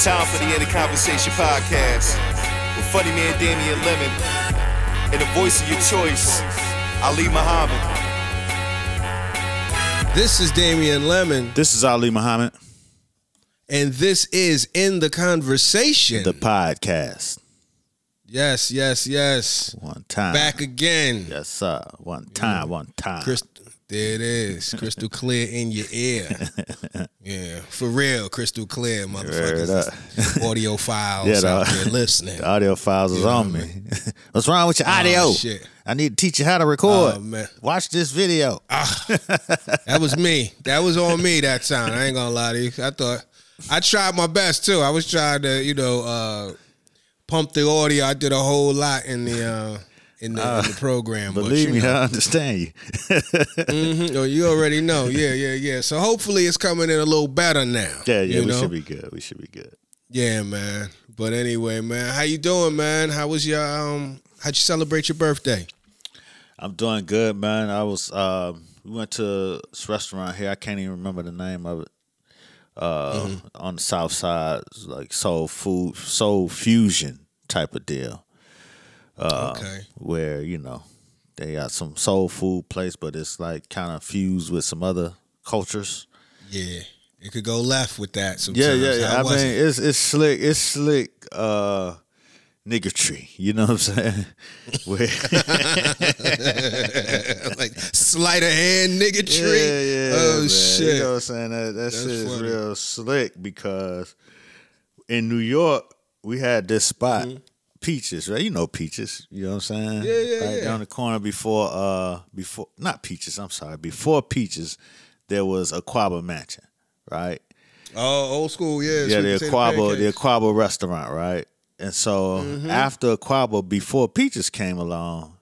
It's time for the In the Conversation podcast with funny man Damien Lemon and the voice of your choice, Ali Muhammad. This is Damien Lemon, This is Ali Muhammad, and this is In the Conversation. the podcast. yes, yes, yes. One time. Back again. Yes, sir. One time, one time. Crystal, there it is. Crystal clear in your ear. Yeah, for real, crystal clear, motherfuckers. Audio files Yeah, out the- there listening. The audio files is on me. What's wrong with your audio? shit. I need to teach you how to record. Oh, man. Watch this video. That was me. That was on me that time. I ain't gonna lie to you. I thought I tried my best too. I was trying to, you know, uh, pump the audio. I did a whole lot in the uh, in, the, in the program. but, Believe you me, know. I understand you. Mhm. Oh, you already know. Yeah, yeah, yeah. So hopefully it's coming in a little better now. yeah, yeah, we know? should be good. We should be good. Yeah, man. But anyway, man, how you doing, man? How was your um? How'd you celebrate your birthday? I'm doing good, man. I was um we went to this restaurant here. I can't even remember the name of it. Uh Mm-hmm. on the south side, like soul food, soul fusion type of deal. Uh, okay. Where, you know, they got some soul food place, but it's like kind of fused with some other cultures. Yeah, it could go left with that. Sometimes. Yeah, yeah, yeah. I mean, it? it's it's slick. It's slick. Uh, niggatry. You know what I'm saying? Like sleight of hand nigga tree. Yeah, yeah. oh man. shit. You know what I'm saying? That, that That's shit is funny. real slick because in New York we had this spot, Peaches, right? You know Peaches. You know what I'm saying? Mm-hmm. Yeah, yeah, Right yeah. down the corner before uh before not Peaches, I'm sorry. Before Peaches, there was a Akwaaba Mansion, right? oh, old school. Yeah. yeah, the Akwaaba, the. Akwaaba restaurant, right? And so Mm-hmm. after Akwaaba, before Peaches came along,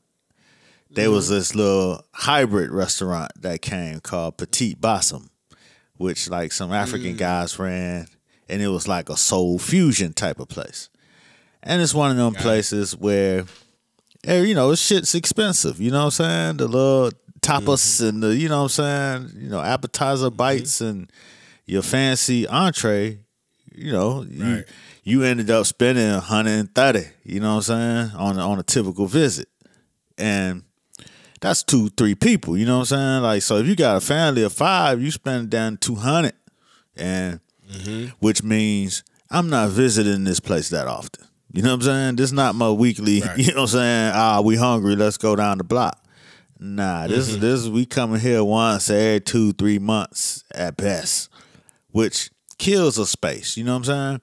there Mm-hmm. was this little hybrid restaurant that came called Petite Bossum, which like some African Mm. guys ran, and it was like a soul fusion type of place. And it's one of them places where, eh, you know, shit's expensive. You know what I'm saying? The little tapas Mm-hmm. and the, you know what I'm saying? You know, appetizer bites and your fancy entree. You know, you Right. you ended up spending 130. You know what I'm saying on on a typical visit, and that's two three people. You know what I'm saying? Like so, if you got a family of five, you spend down 200, and which means I'm not visiting this place that often. You know what I'm saying? This not my weekly. Right. You know what I'm saying? Ah, we hungry. Let's go down the block. Nah, this Mm-hmm. this we coming here once every two three months at best, which kills a space. You know what I'm saying?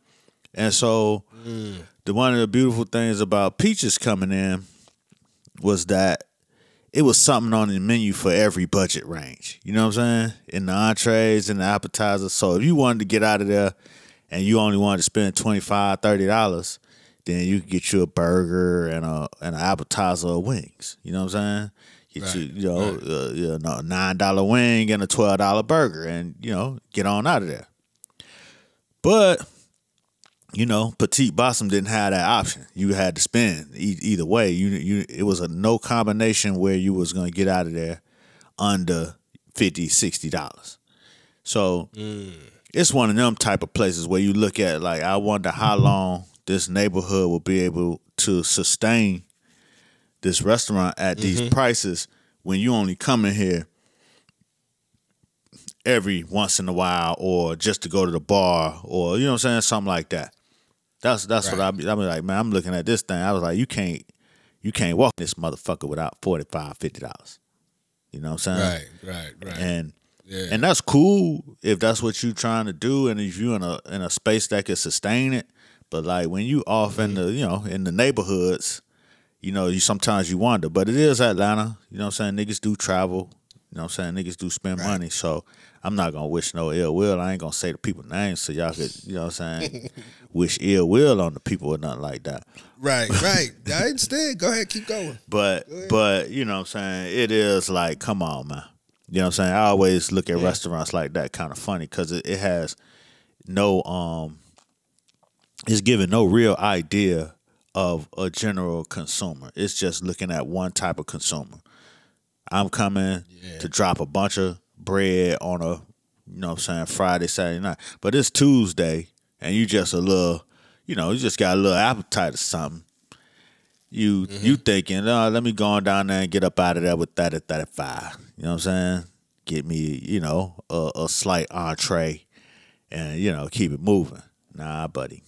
And so Mm. the one of the beautiful things about Peaches coming in was that it was something on the menu for every budget range. You know what I'm saying? In the entrees and the appetizers. So if you wanted to get out of there and you only wanted to spend 25 $30, then you could get you a burger and a and an appetizer of wings. You know what I'm saying? Get Right, you, you know, uh, you know, nine dollar wing and a twelve dollar burger, and you know, get on out of there. But you know, Petite Bossum didn't have that option. You had to spend e- either way. You you it was a no combination where you was gonna get out of there under 50 dollars. So it's one of them type of places where you look at like I wonder how long this neighborhood will be able to sustain this restaurant at these mm-hmm. prices when you only come in here every once in a while or just to go to the bar or you know what I'm saying something like that. That's that's what I be, I be like man I'm looking at this thing I was like you can't you can't walk this motherfucker without 45 50 dollars. You know what I'm saying? Right, right, right. And yeah. and that's cool if that's what you're trying to do and if you're in a in a space that can sustain it. But like when you off in the you know in the neighborhoods, you know you sometimes you wonder. But it is Atlanta. You know what I'm saying? Niggas do travel. You know what I'm saying? Niggas do spend money. So I'm not gonna wish no ill will. I ain't gonna say the people names so y'all could you know what I'm saying wish ill will on the people or nothing like that. right, right. I understand. Go ahead, keep going. But but you know what I'm saying? It is like, come on, man. You know what I'm saying? I always look at restaurants like that kind of funny because it, it has no um it's giving no real idea of a general consumer. It's just looking at one type of consumer. I'm coming to drop a bunch of bread on a you know what I'm saying, Friday, Saturday night. But it's Tuesday and you just a little, you know, you just got a little appetite or something. You you mm-hmm. thinking, oh, let me go on down there and get up out of there with 30, 35. You know what I'm saying? Get me, you know, a, a slight entree and, you know, keep it moving. Nah, buddy.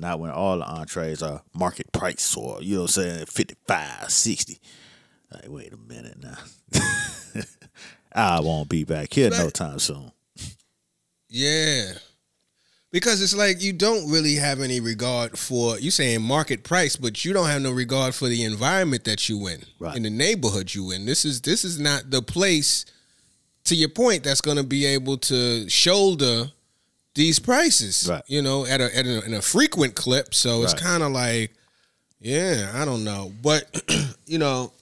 Not when all the entrees are market price or, you know what I'm saying, 55, 60. Like, wait a minute now. I won't be back here no time soon. Yeah. Because it's like you don't really have any regard for you saying market price, but you don't have no regard for the environment that you in, Right. in the neighborhood you in. This is this is not the place. To your point, that's going to be able to shoulder these prices, Right. You know, at a at a, in a frequent clip. So it's kind of like, yeah, I don't know, but you know,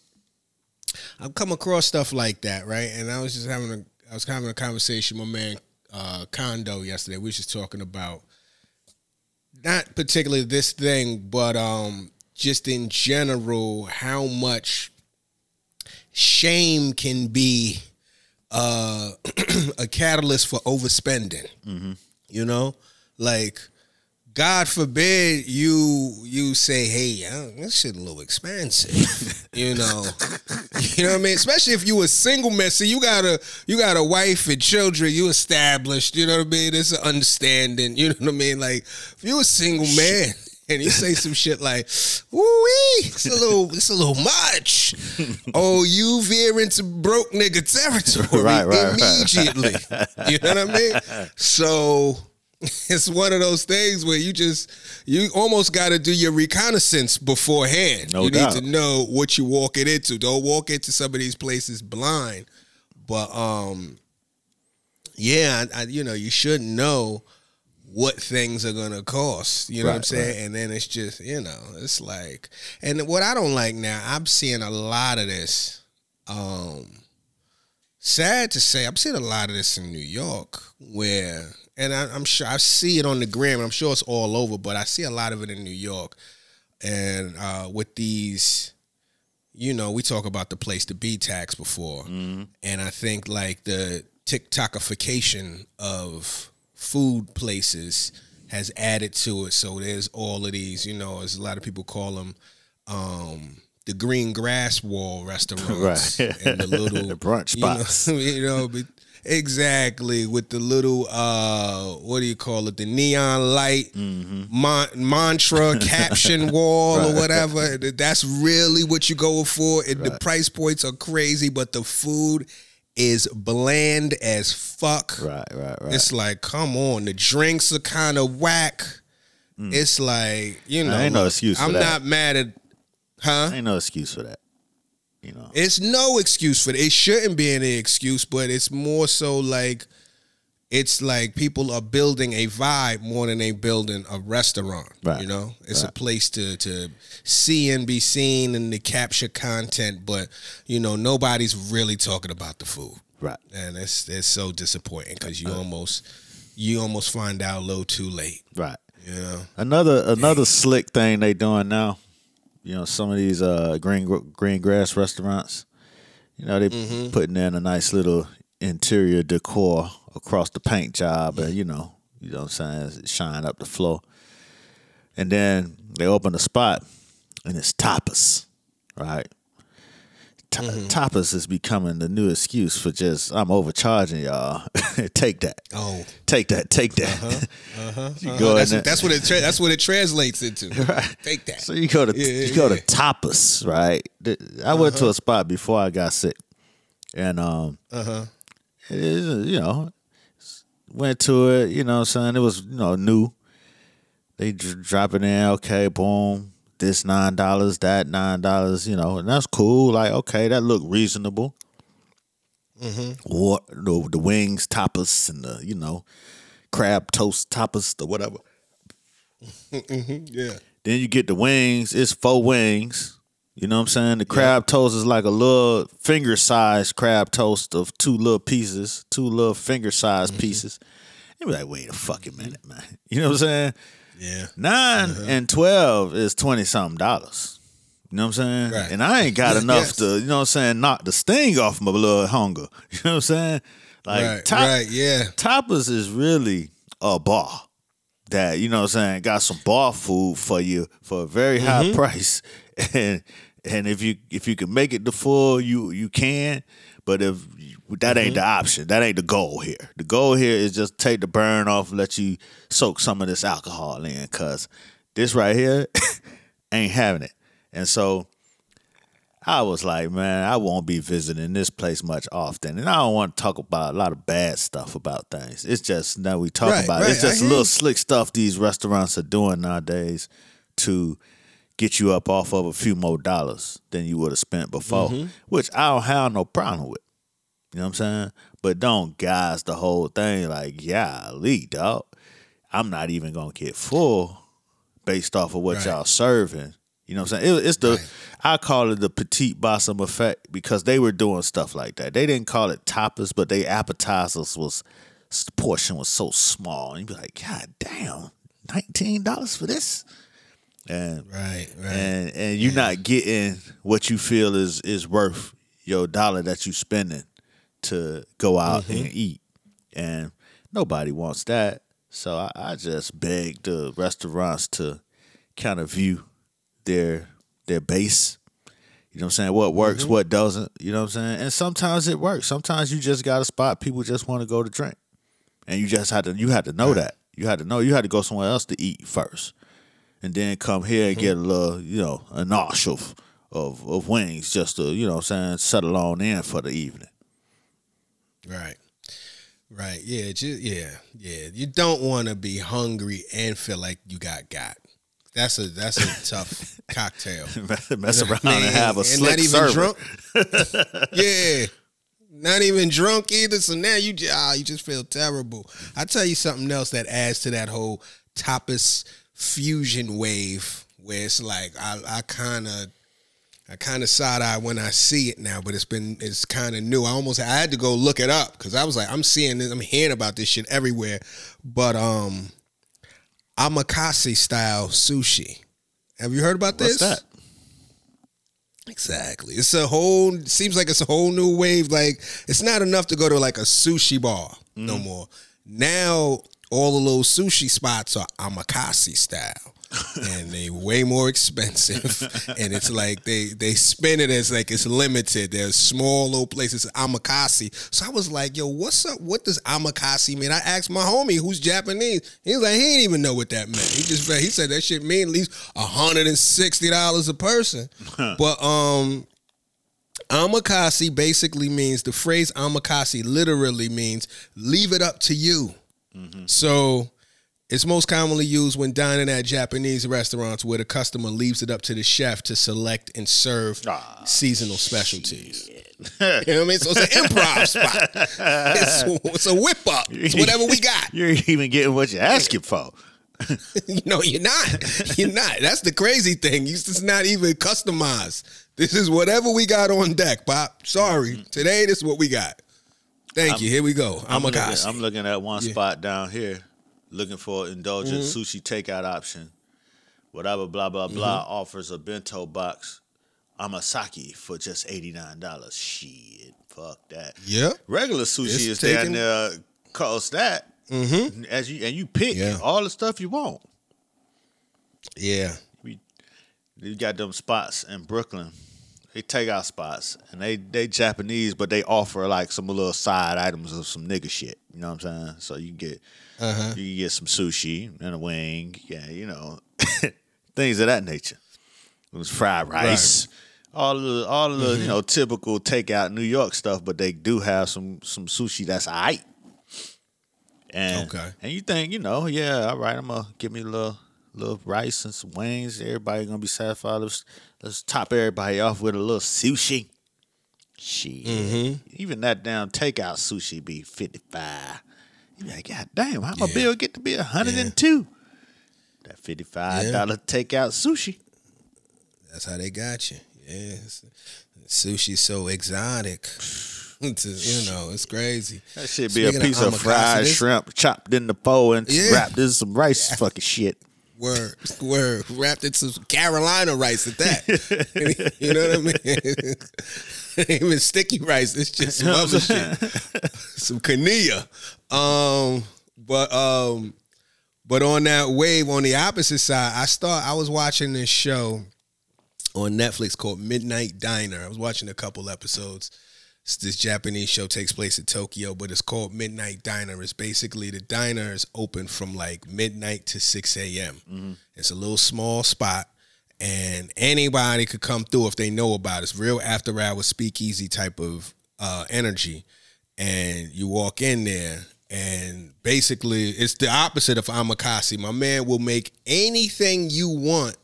I've come across stuff like that, right? And I was just having a I was having a conversation with my man uh Condo yesterday. We was just talking about not particularly this thing, but um just in general how much shame can be uh a catalyst for overspending. You know? Like God forbid you you say, "Hey, uh, this shit a little expensive," you know. You know what I mean? Especially if you a single man. See, you got a you got a wife and children. You established. You know what I mean? It's an understanding. You know what I mean? Like if you a single man and you say some shit like, "Woo it's a little it's a little much," oh, you veer into broke nigga territory Right, right, right. immediately. You know what I mean? So it's one of those things where you just you almost got to do your reconnaissance beforehand. No you doubt. need to know what you're walking into. Don't walk into some of these places blind. But um, yeah, I, I, you know, you should know what things are gonna cost. You know what I'm Right, saying? And then it's just you know, it's like, and what I don't like now, I'm seeing a lot of this. Um, sad to say, I'm seeing a lot of this in New York where, and I, I'm sure I see it on the gram, and I'm sure it's all over, but I see a lot of it in New York, and uh, with these, you know, we talk about the place to be tax before, and I think like the TikTokification of food places has added to it. So there's all of these, you know, as a lot of people call them. Um, the green grass wall restaurants Right. and the little The brunch you know, spots. you know, but exactly with the little uh what do you call it the neon light mon- mantra caption wall or whatever that's really what you go for and the price points are crazy but the food is bland as fuck Right, right, right. it's like come on the drinks are kind of whack it's like you know Mm. ain't no excuse i'm that. not mad at huh Ain't no excuse for that. You know. it's no excuse for it. It shouldn't be any excuse, but it's more so like it's like people are building a vibe more than they building a restaurant. Right. You know, it's a place to to see and be seen and to capture content, but you know nobody's really talking about the food, Right. and it's it's so disappointing because you almost you almost find out a little too late. Right. You know, Another another slick thing they doing now. You know, some of these uh green green grass restaurants. You know, they Mm-hmm. putting in a nice little interior decor across the paint job, and you know, you know what I'm saying, shine up the floor. And then they open the spot, and it's tapas, right? Ta- Mm-hmm. Tapas is becoming the new excuse for just I'm overcharging y'all. take that, oh. take that, take that. Uh-huh. You Uh-huh. go That's, what, that's what it tra- that's what it translates into. right. Take that. So you go to Yeah, yeah, you go yeah. to Tapas, right? I went to a spot before I got sick, and um, Uh huh. it is, you know, went to it. You know, what I'm saying it was you know new. They dr- drop it in, okay, boom. This nine dollars, that nine dollars, you know, and that's cool. Like, okay, that looked reasonable. Mm-hmm. What the, the wings, tapas, and the you know, crab toast tapas, the whatever. Yeah. Then you get the wings. It's four wings. You know what I'm saying? The crab toast is like a little finger sized crab toast of two little pieces, two little finger sized Mm-hmm. pieces. You be like, wait a fucking minute, man. You know what I'm saying? Yeah. 9 Uh-huh. and twelve is twenty something dollars. You know what I'm saying? Right. And I ain't got enough Yes. to, you know what I'm saying, knock the sting off my little hunger. You know what I'm saying? Like right. top, right. Yeah. tapas is really a bar. that you know what I'm saying got some bar food for you for a very high Mm-hmm. price, and and if you if you can make it the full, you you can. But if that ain't the Mm-hmm. option, that ain't the goal here. The goal here is just take the burn off, let you soak some of this alcohol in, cause this right here ain't having it. And so I was like, man, I won't be visiting this place much often. And I don't want to talk about a lot of bad stuff about things. It's just that we talk Right, about it. It's just little you. slick stuff these restaurants are doing nowadays to get you up off of a few more dollars than you would have spent before, Mm-hmm. which I don't have no problem with. You know what I'm saying? But don't guys the whole thing like, yeah, lead dog. I'm not even gonna get full based off of what Right. y'all serving. You know what I'm saying? It, it's the Right. I call it the petite bosom effect because they were doing stuff like that. They didn't call it tapas, but they appetizers was portion was so small, and you'd be like, God damn, nineteen dollars for this, and Right, right. and and you're not getting what you feel is is worth your dollar that you're spending to go out Mm-hmm. and eat, and nobody wants that. So I, I just beg the restaurants to kind of view their their base. You know what I'm saying? What works, Mm-hmm. what doesn't. You know what I'm saying? And sometimes it works. Sometimes you just got a spot people just want to go to drink, and you just had to you had to know that. You had to know you had to go somewhere else to eat first, and then come here and get a little, you know, a nosh of of of wings just to you know what I'm saying settle on in for the evening. Right. Right. Yeah. Just, yeah. Yeah. You don't want to be hungry and feel like you got got. That's a that's a tough cocktail. Mess around and have a and slick not even server. drunk. yeah. Not even drunk either. So now you just ah, you just feel terrible. I tell you something else that adds to that whole tapas fusion wave where it's like I I kind of I kind of side eye when I see it now, but it's been it's kind of new. I almost I had to go look it up because I was like, I'm seeing this, I'm hearing about this shit everywhere. But um, omakase style sushi. Have you heard about What's this? that? Exactly. It's a whole. Seems like it's a whole new wave. Like it's not enough to go to like a sushi bar no more. Now all the little sushi spots are omakase style, and they way more expensive. and it's like they they spin it as like it's limited. There's small little places omakase. So I was like, yo, what's up? What does omakase mean? I asked my homie who's Japanese. He was like, he didn't even know what that meant. He just he said that shit mean at least hundred and sixty dollars a person. but um. Omakase basically means the phrase omakase literally means leave it up to you. So it's most commonly used when dining at Japanese restaurants where the customer leaves it up to the chef to select and serve Ah, seasonal specialties. You know what I mean? So it's an improv spot. It's, it's a whip up. It's whatever we got. You're even getting what you're asking for. no, you're not. You're not. That's the crazy thing. It's just not even customized. This is whatever we got on deck, Pop. Sorry. Today, this is what we got. Thank you. Here we go. I'm looking. I'm looking at one spot down here, looking for indulgent Mm-hmm. sushi takeout option. Whatever, blah blah blah, Mm-hmm. offers a bento box amasaki for just eighty nine dollars. Shit, fuck that. Yep. Regular sushi It's is down taken- there cost that. Mm-hmm. As you and you pick Yeah. all the stuff you want. Yeah. You got them spots in Brooklyn. They take out spots and they they Japanese, but they offer like some little side items of some nigga shit. You know what I'm saying? So you get Uh-huh. you get some sushi and a wing, yeah, you know, things of that nature. It was fried rice, all of the all the Mm-hmm. you know typical takeout New York stuff, but they do have some some sushi that's alright. And Okay. and you think you know, yeah, all right, I'm gonna give me a little little rice and some wings. Everybody gonna be satisfied. Let's let's top everybody off with a little sushi. Shit, Mm-hmm. even that damn takeout sushi be fifty five. You be like, God damn, how my Yeah. bill get to be hundred and two? That fifty five dollar takeout sushi. That's how they got you. Yeah. it's- Sushi's so exotic. It's, you know, it's crazy. That should be Speaking a piece of, omakase, fried shrimp chopped in the bowl and Yeah. wrapped in some rice fucking shit. Word, word, wrapped in some Carolina rice at that. you know what I mean? Even sticky rice. It's just some other shit. Some canilla. Um, but um, But on that wave, on the opposite side, I start. I was watching this show on Netflix called Midnight Diner. I was watching a couple episodes. This Japanese show takes place in Tokyo, but it's called Midnight Diner. It's basically the diner is open from like midnight to six a.m. It's a little small spot, and anybody could come through if they know about it. It's real after hours speakeasy type of uh, energy, and you walk in there. And basically, it's the opposite of Omakase. My man will make anything you want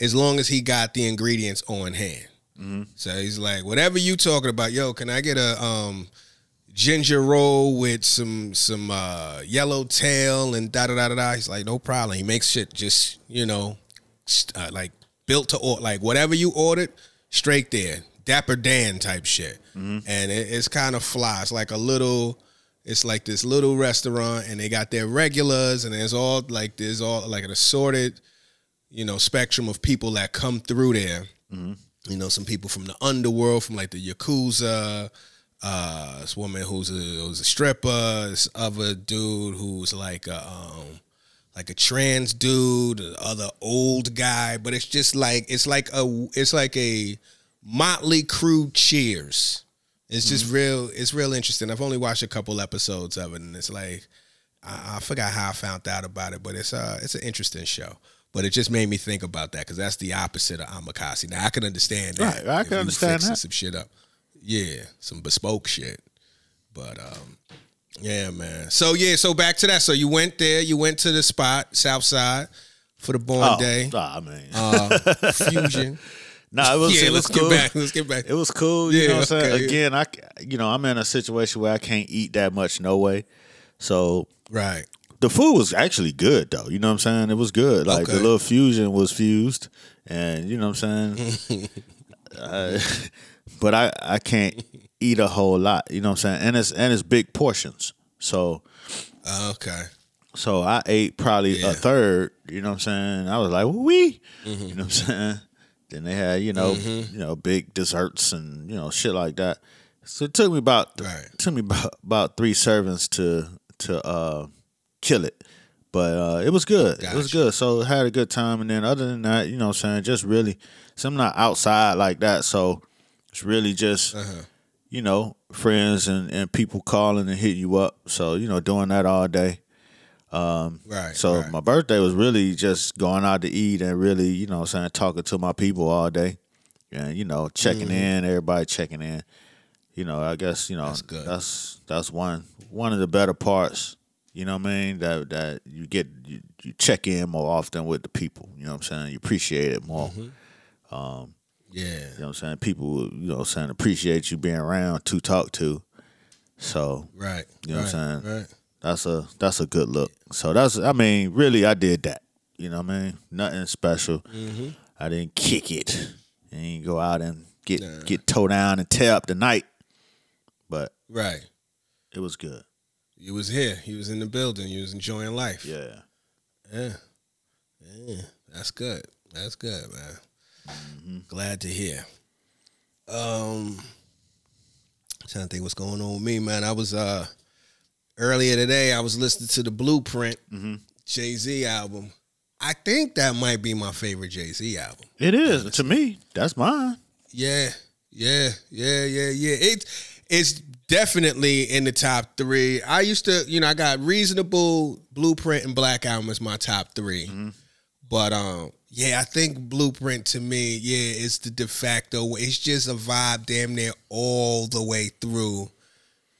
as long as he got the ingredients on hand. So he's like, whatever you talking about, yo, can I get a um ginger roll with some some uh yellow tail and da da da da da? He's like, no problem. He makes shit just you know, st- uh, like built to order, like whatever you ordered, straight there, Dapper Dan type shit, and it, it's kind of fly. It's like a little. It's like this little restaurant, and they got their regulars, and there's all like there's all like an assorted, you know, spectrum of people that come through there you know, some people from the underworld, from like the Yakuza, uh, this woman who's a who's a stripper, this other dude who's like a um like a trans dude, other old guy, but it's just like it's like a it's like a motley crew cheers. It's just real it's real interesting. I've only watched a couple episodes of it and it's like I, I forgot how I found out about it, but it's uh it's an interesting show. But it just made me think about that because that's the opposite of Omakase. Now I can understand that. Right, I can understand that. some shit up. Yeah, some bespoke shit. But um, yeah, man. So yeah, so back to that. So you went there. You went to the spot, South Side, for the Born Oh, Day nah, man. uh, fusion. nah, it was, yeah, it was let's cool. get back. Let's get back. It was cool. You Yeah, know what I'm saying? Again, I you know I'm in a situation where I can't eat that much no way. So Right. The food was actually good though. You know what I'm saying? It was good. Like the little fusion was fused, and you know what I'm saying. uh, but I I can't eat a whole lot. You know what I'm saying? And it's and it's big portions. So Okay. so I ate probably Yeah. a third. You know what I'm saying? I was like, we. Mm-hmm. You know what I'm saying? Then they had you know you know big desserts and you know shit like that. So it took me about Right. took me about, about three servings to to uh, kill it. But uh, it was good. It was good. So had a good time. And then other than that, you know what I'm saying, just really, so I'm not outside like that. So it's really just, Uh-huh. you know, friends and, and people calling and hitting you up. So, you know, doing that all day. Right. So right. my birthday was really just going out to eat and really, you know what I'm saying, talking to my people all day. And, you know, checking Mm-hmm. in, everybody checking in. You know, I guess, you know, That's that's that's one one of the better parts, you know what I mean? That that you get you, you check in more often with the people, you know what I'm saying? You appreciate it more. Mm-hmm. yeah. You know what I'm saying? People, you know what I'm saying, appreciate you being around to talk to. So Right. You know what I'm saying? Right. that's a that's a good look. So that's I mean, really I did that. You know what I mean? Nothing special. Mm-hmm. I didn't kick it. I didn't go out and get get toe down and tear up the night. But Right. it was good. You was here. You was in the building. You was enjoying life. Yeah. Yeah. Yeah. That's good. That's good, man. Mm-hmm. Glad to hear. Um trying to think what's going on with me, man. I was uh earlier today I was listening to the Blueprint Mm-hmm. Jay-Z album. I think that might be my favorite Jay-Z album. It is. To me, that's mine. Yeah, yeah, yeah, yeah, yeah. It's it's definitely in the top three. I used to, you know, I got reasonable blueprint and black album as my top 3 But um, yeah, I think blueprint to me, yeah, it's the de facto. It's just a vibe, damn near all the way through.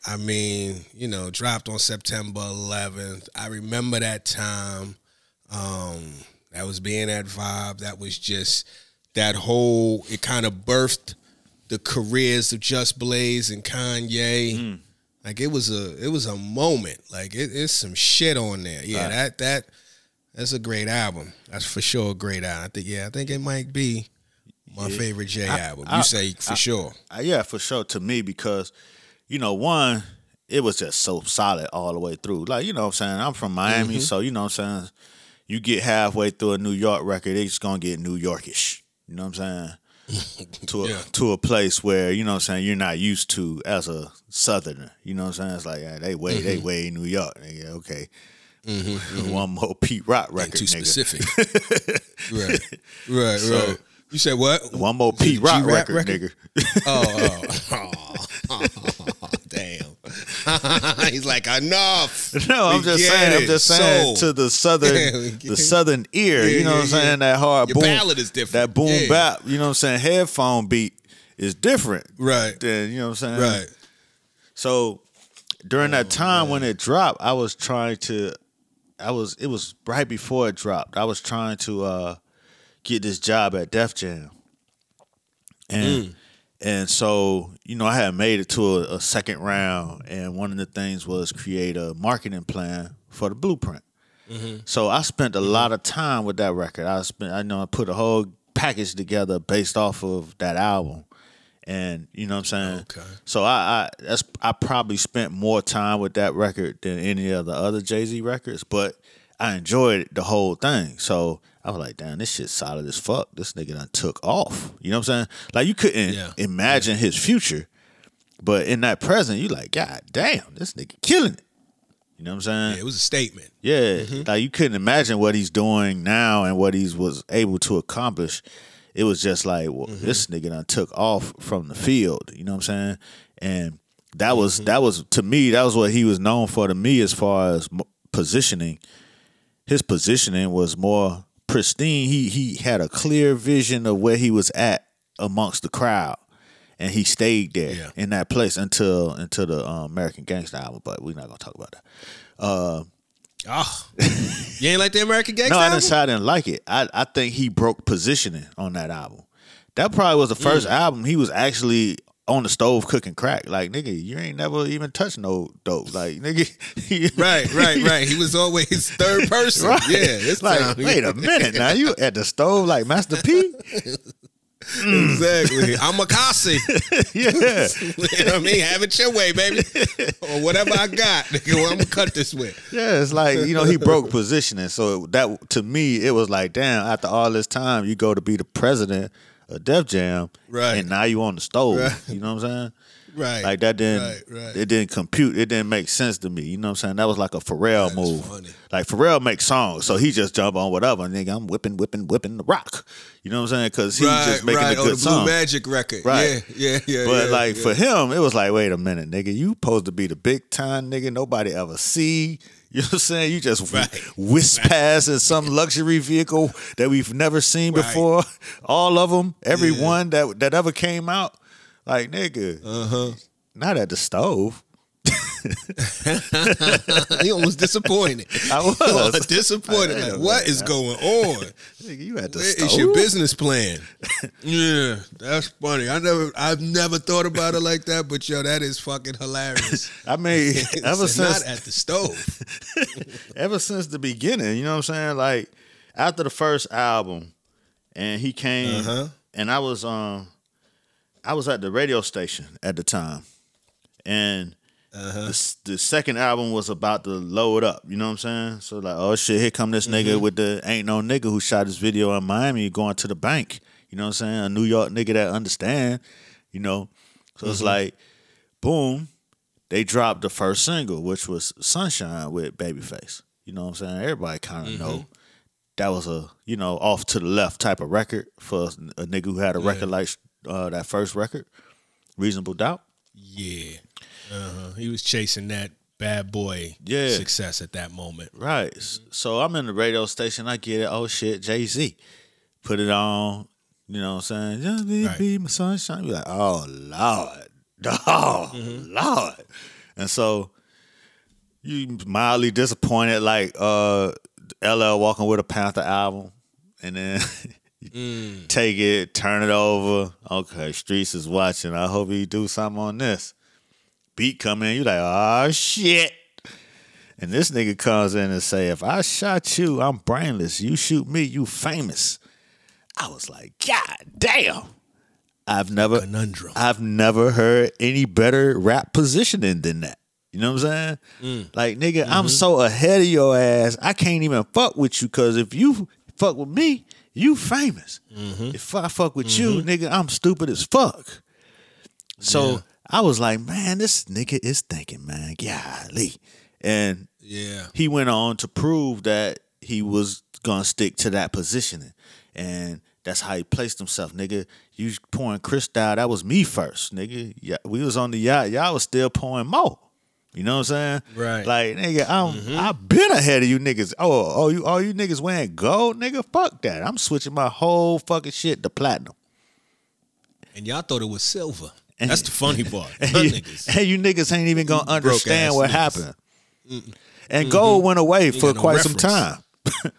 I mean, you know, dropped on September 11th. I remember that time. Um, that was being that vibe. That was just that whole. It kind of birthed the careers of Just Blaze and Kanye. Like it was a it was a moment. Like it, it's some shit on there. Yeah, Right. that that that's a great album. That's for sure a great album. I think yeah, I think it might be my favorite J album. You I- say for sure. Uh, yeah, for sure to me because, you know, one, it was just so solid all the way through. Like, you know what I'm saying? I'm from Miami, Mm-hmm. so you know what I'm saying? You get halfway through a New York record, it's gonna get New Yorkish. You know what I'm saying? to a Yeah. to a place where, you know what I'm saying, you're not used to as a southerner. You know what I'm saying? It's like yeah, they way Mm-hmm. they way New York. Yeah, okay. One more Pete Rock Ain't record, too nigga. specific. right, right, So- right. You said what? One more Pete Rock G-Rap record, nigga. Oh, oh, oh, damn. He's like, enough. No, I'm We just saying. I'm just saying So- to the southern, Yeah, we get the southern ear. Yeah, you know yeah, what I'm saying? That hard Your boom, ballad is different. That boom Yeah. bap. You know what I'm saying? Headphone beat is different. Right, Than you know what I'm saying? right. So during Oh, that time when it dropped, I was trying to. I was. It was right before it dropped. I was trying to uh, get this job at Def Jam, and Mm. And so you know I had made it to a, a second round, and one of the things was create a marketing plan for the blueprint. Mm-hmm. So I spent a lot of time with that record. I spent. I know I put a whole package together based off of that album, and you know what I'm saying. Okay. So I, I that's I probably spent more time with that record than any of the other Jay Z records, but I enjoyed the whole thing. So I was like, damn, this shit solid as fuck. This nigga done took off. You know what I'm saying? Like you couldn't Yeah. imagine his future, but in that present, you like, God damn, this nigga killing it. You know what I'm saying? Yeah, it was a statement. Yeah, Mm-hmm. like you couldn't imagine what he's doing now and what he was able to accomplish. It was just like, well, Mm-hmm. this nigga done took off from the field. You know what I'm saying? And that was Mm-hmm. that was to me that was what he was known for to me as far as positioning. His positioning was more pristine. He he had a clear vision of where he was at amongst the crowd. And he stayed there Yeah. in that place until until the um, American Gangster album, but we're not gonna talk about that. Uh, Oh, you ain't like the American Gangster no, I didn't say I didn't like it. I, I think he broke positioning on that album. That probably was the Mm. first album he was actually on the stove cooking crack. Like nigga, you ain't never even touched no dope. Like nigga, Right, right, right. He was always third person. right. Yeah, it's like time. wait a minute now. You at the stove like Master P? Exactly. I'm a Kasi. yeah, you know what I mean? Have it your way, baby. Or whatever I got, nigga, I'm gonna cut this with. yeah. It's like you know he broke positioning. So that to me it was like damn. After all this time, you go to be the president of Def Jam, Right. And now you on the stove. Right. You know what I'm saying? Right. Like that didn't Right, right. it didn't compute. It didn't make sense to me. You know what I'm saying? That was like a Pharrell That move. funny. Like Pharrell makes songs, so he just jump on whatever. And nigga, I'm whipping, whipping, whipping the rock. You know what I'm saying? Because he's right, just making right. a good the song. Blue Magic record. Right. Yeah, yeah, yeah. But yeah, like yeah. for him, it was like, wait a minute, nigga, you supposed to be the big time nigga nobody ever see. You know what I'm saying? You just Right. whisk past in some luxury vehicle that we've never seen Right. before. All of them, every one that that ever came out. Like nigga, Uh-huh. not at the stove. he almost disappointed. I was. He almost disappointed. I Like, what is going on? You Where stove. is your business plan? yeah, that's funny. I never, I've never thought about it like that. But yo, that is fucking hilarious. I mean, ever since not at the stove. ever since the beginning, you know what I'm saying? Like after the first album, and he came, Uh-huh. and I was um, I was at the radio station at the time, and Uh-huh. the, the second album was about to load up. You know what I'm saying? So like, oh shit, here come this Mm-hmm. nigga with the ain't no nigga who shot his video in Miami going to the bank. You know what I'm saying? A New York nigga that understand. You know, so it's Mm-hmm. like, boom, they dropped the first single, which was Sunshine with Babyface. You know what I'm saying? Everybody kind of Mm-hmm. know that was a you know off to the left type of record for a nigga who had a record like uh, that first record, Reasonable Doubt. Yeah, uh-huh. he was chasing that bad boy Yeah. success at that moment. Right. So I'm in the radio station. I get it. Oh shit, Jay Z. Put it on. You know what I'm saying? Just be, Right. be my sunshine. You're like, oh Lord. Oh Lord. And so you mildly disappointed like uh LL Walking with a Panther album. And then you take it, turn it over. Okay, Streets is watching. I hope he do something on this. Beat come in, you like, oh shit. And this nigga comes in and say, if I shot you, I'm brainless. You shoot me, you famous. I was like, God damn. I've never Conundrum. I've never heard any better rap positioning than that. You know what I'm saying? Mm. Like, nigga, I'm mm-hmm. so ahead of your ass, I can't even fuck with you because if you fuck with me, you famous. Mm-hmm. If I fuck with you, mm-hmm. nigga, I'm stupid as fuck. So I was like, man, this nigga is thinking, man, golly. And Yeah. he went on to prove that he was gonna stick to that positioning, and that's how he placed himself, nigga. You pouring Cristal, that was me first, nigga. Yeah, we was on the yacht, y'all was still pouring mo. You know what I'm saying? Right. Like, nigga, I'm mm-hmm. I've been ahead of you niggas. Oh, oh, you all you niggas wearing gold, nigga. Fuck that. I'm switching my whole fucking shit to platinum. And y'all thought it was silver. That's the funny part. And Y'all niggas. and you niggas ain't even gonna understand what niggas. happened. And gold went away for no quite some time.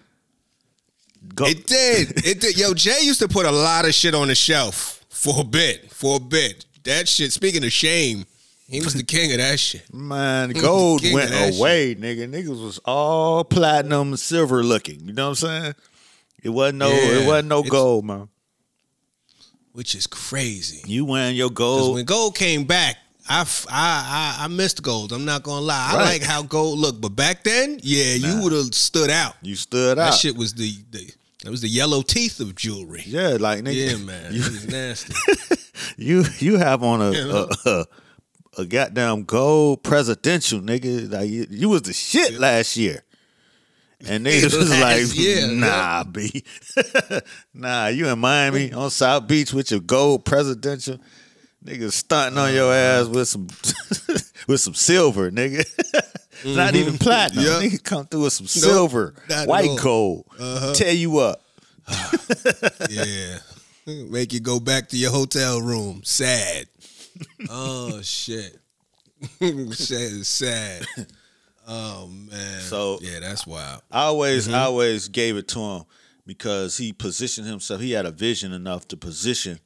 It did. It did. Yo, Jay used to put a lot of shit on the shelf for a bit. For a bit. That shit, speaking of shame, he was the king of that shit. Man, gold went away, nigga. Niggas was all platinum, silver looking. You know what I'm saying? It wasn't no, Yeah. it wasn't no gold, man. Which is crazy. You wearing your gold? when gold came back, I, f- I, I, missed gold. I'm not gonna lie. I like how gold looked, but back then, yeah, you would have stood out. you stood out. That shit was the, the that was the yellow teeth of jewelry. yeah, like nigga. Yeah, man, You, it was nasty. you you have on a, a, a a goddamn gold presidential nigga. Like you, you was the shit last year. And niggas was like, year, nah, B. nah, you in Miami on South Beach with your gold presidential. Niggas stunting on your ass with some with some silver, nigga. Not even platinum. Mm-hmm. Yeah. Nigga come through with some silver, white gold. Uh-huh. Tear you up. yeah, make you go back to your hotel room. Sad. Oh shit. sad. Sad. Oh man. So- yeah, that's wild. I always, Mm-hmm. I always gave it to him because he positioned himself. He had a vision enough to position.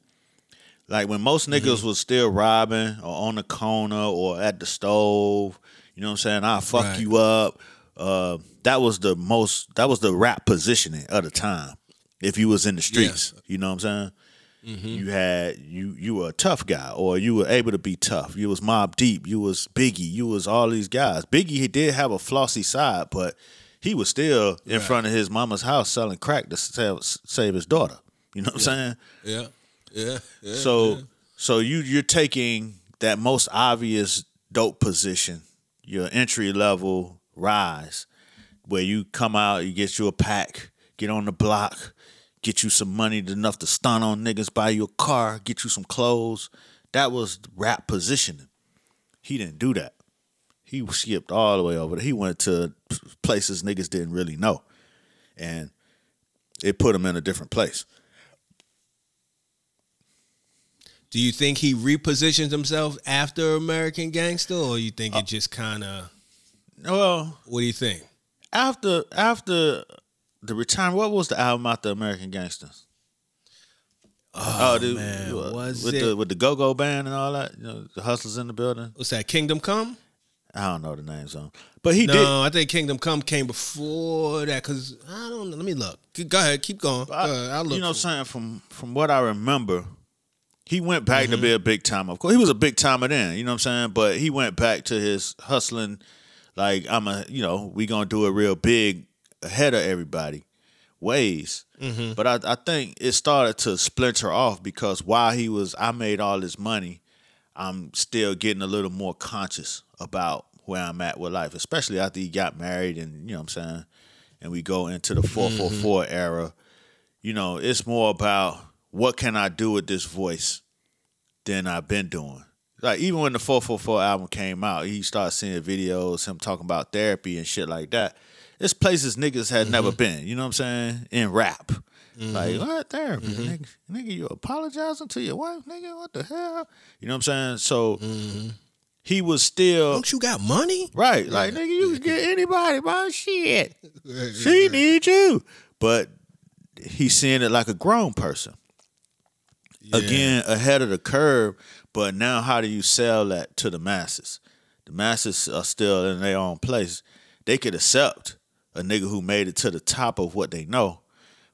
Like when most Mm-hmm. niggas was still robbing or on the corner or at the stove, you know what I'm saying? I'll fuck Right. you up. Uh, that was the most. That was the rap positioning of the time. If you was in the streets, you know what I'm saying? Mm-hmm. You had you you were a tough guy, or you were able to be tough. You was Mobb Deep. You was Biggie. You was all these guys. Biggie he did have a flossy side, but he was still in Right. front of his mama's house selling crack to save, save his daughter. You know what I'm saying? Yeah. Yeah. yeah So yeah. so you you're taking that most obvious dope position, your entry level rise, where you come out, you get you a pack, get on the block, get you some money enough to stun on niggas, buy you a car, get you some clothes. That was rap positioning. He didn't do that. He skipped all the way over there. He went to places niggas didn't really know. And it put him in a different place. Do you think he repositioned himself after American Gangster, or you think Uh, it just kind of? Well, What do you think? after after the retirement, what was the album after American Gangsters? Oh, the- man, what- was with it? the with the Go Go Band and all that? You know, the Hustlers in the building. What's that? Kingdom Come? I don't know the names on, but he no, did. I think Kingdom Come came before that. Cause I don't know. Let me look. Go ahead, keep going. Go I- ahead, I'll look. you know, what I'm saying from from what I remember, he went back Mm-hmm. to be a big time. Of course, he was a big timer then. You know what I'm saying? But he went back to his hustling. Like I'm a, you know, we gonna do it real big ahead of everybody ways. Mm-hmm. But I, I think it started to splinter off because while he was, I made all this money. I'm still getting a little more conscious about where I'm at with life, especially after he got married and you know what I'm saying, and we go into the 444 Mm-hmm. era. You know, it's more about what can I do with this voice than I've been doing. Like even when the 444 album came out, he started seeing videos, him talking about therapy and shit like that. It's places niggas had never Mm-hmm. been, you know what I'm saying? In rap. Like, what therapy? Mm-hmm. Nigga, nigga, you apologizing to your wife, nigga? What the hell? You know what I'm saying? So he was still Don't you got money? Right. Like, nigga, you can get anybody by shit. She needs you. But he's seeing it like a grown person. Again, ahead of the curve. But now how do you sell that to the masses? The masses are still in their own place. They could accept a nigga who made it to the top of what they know.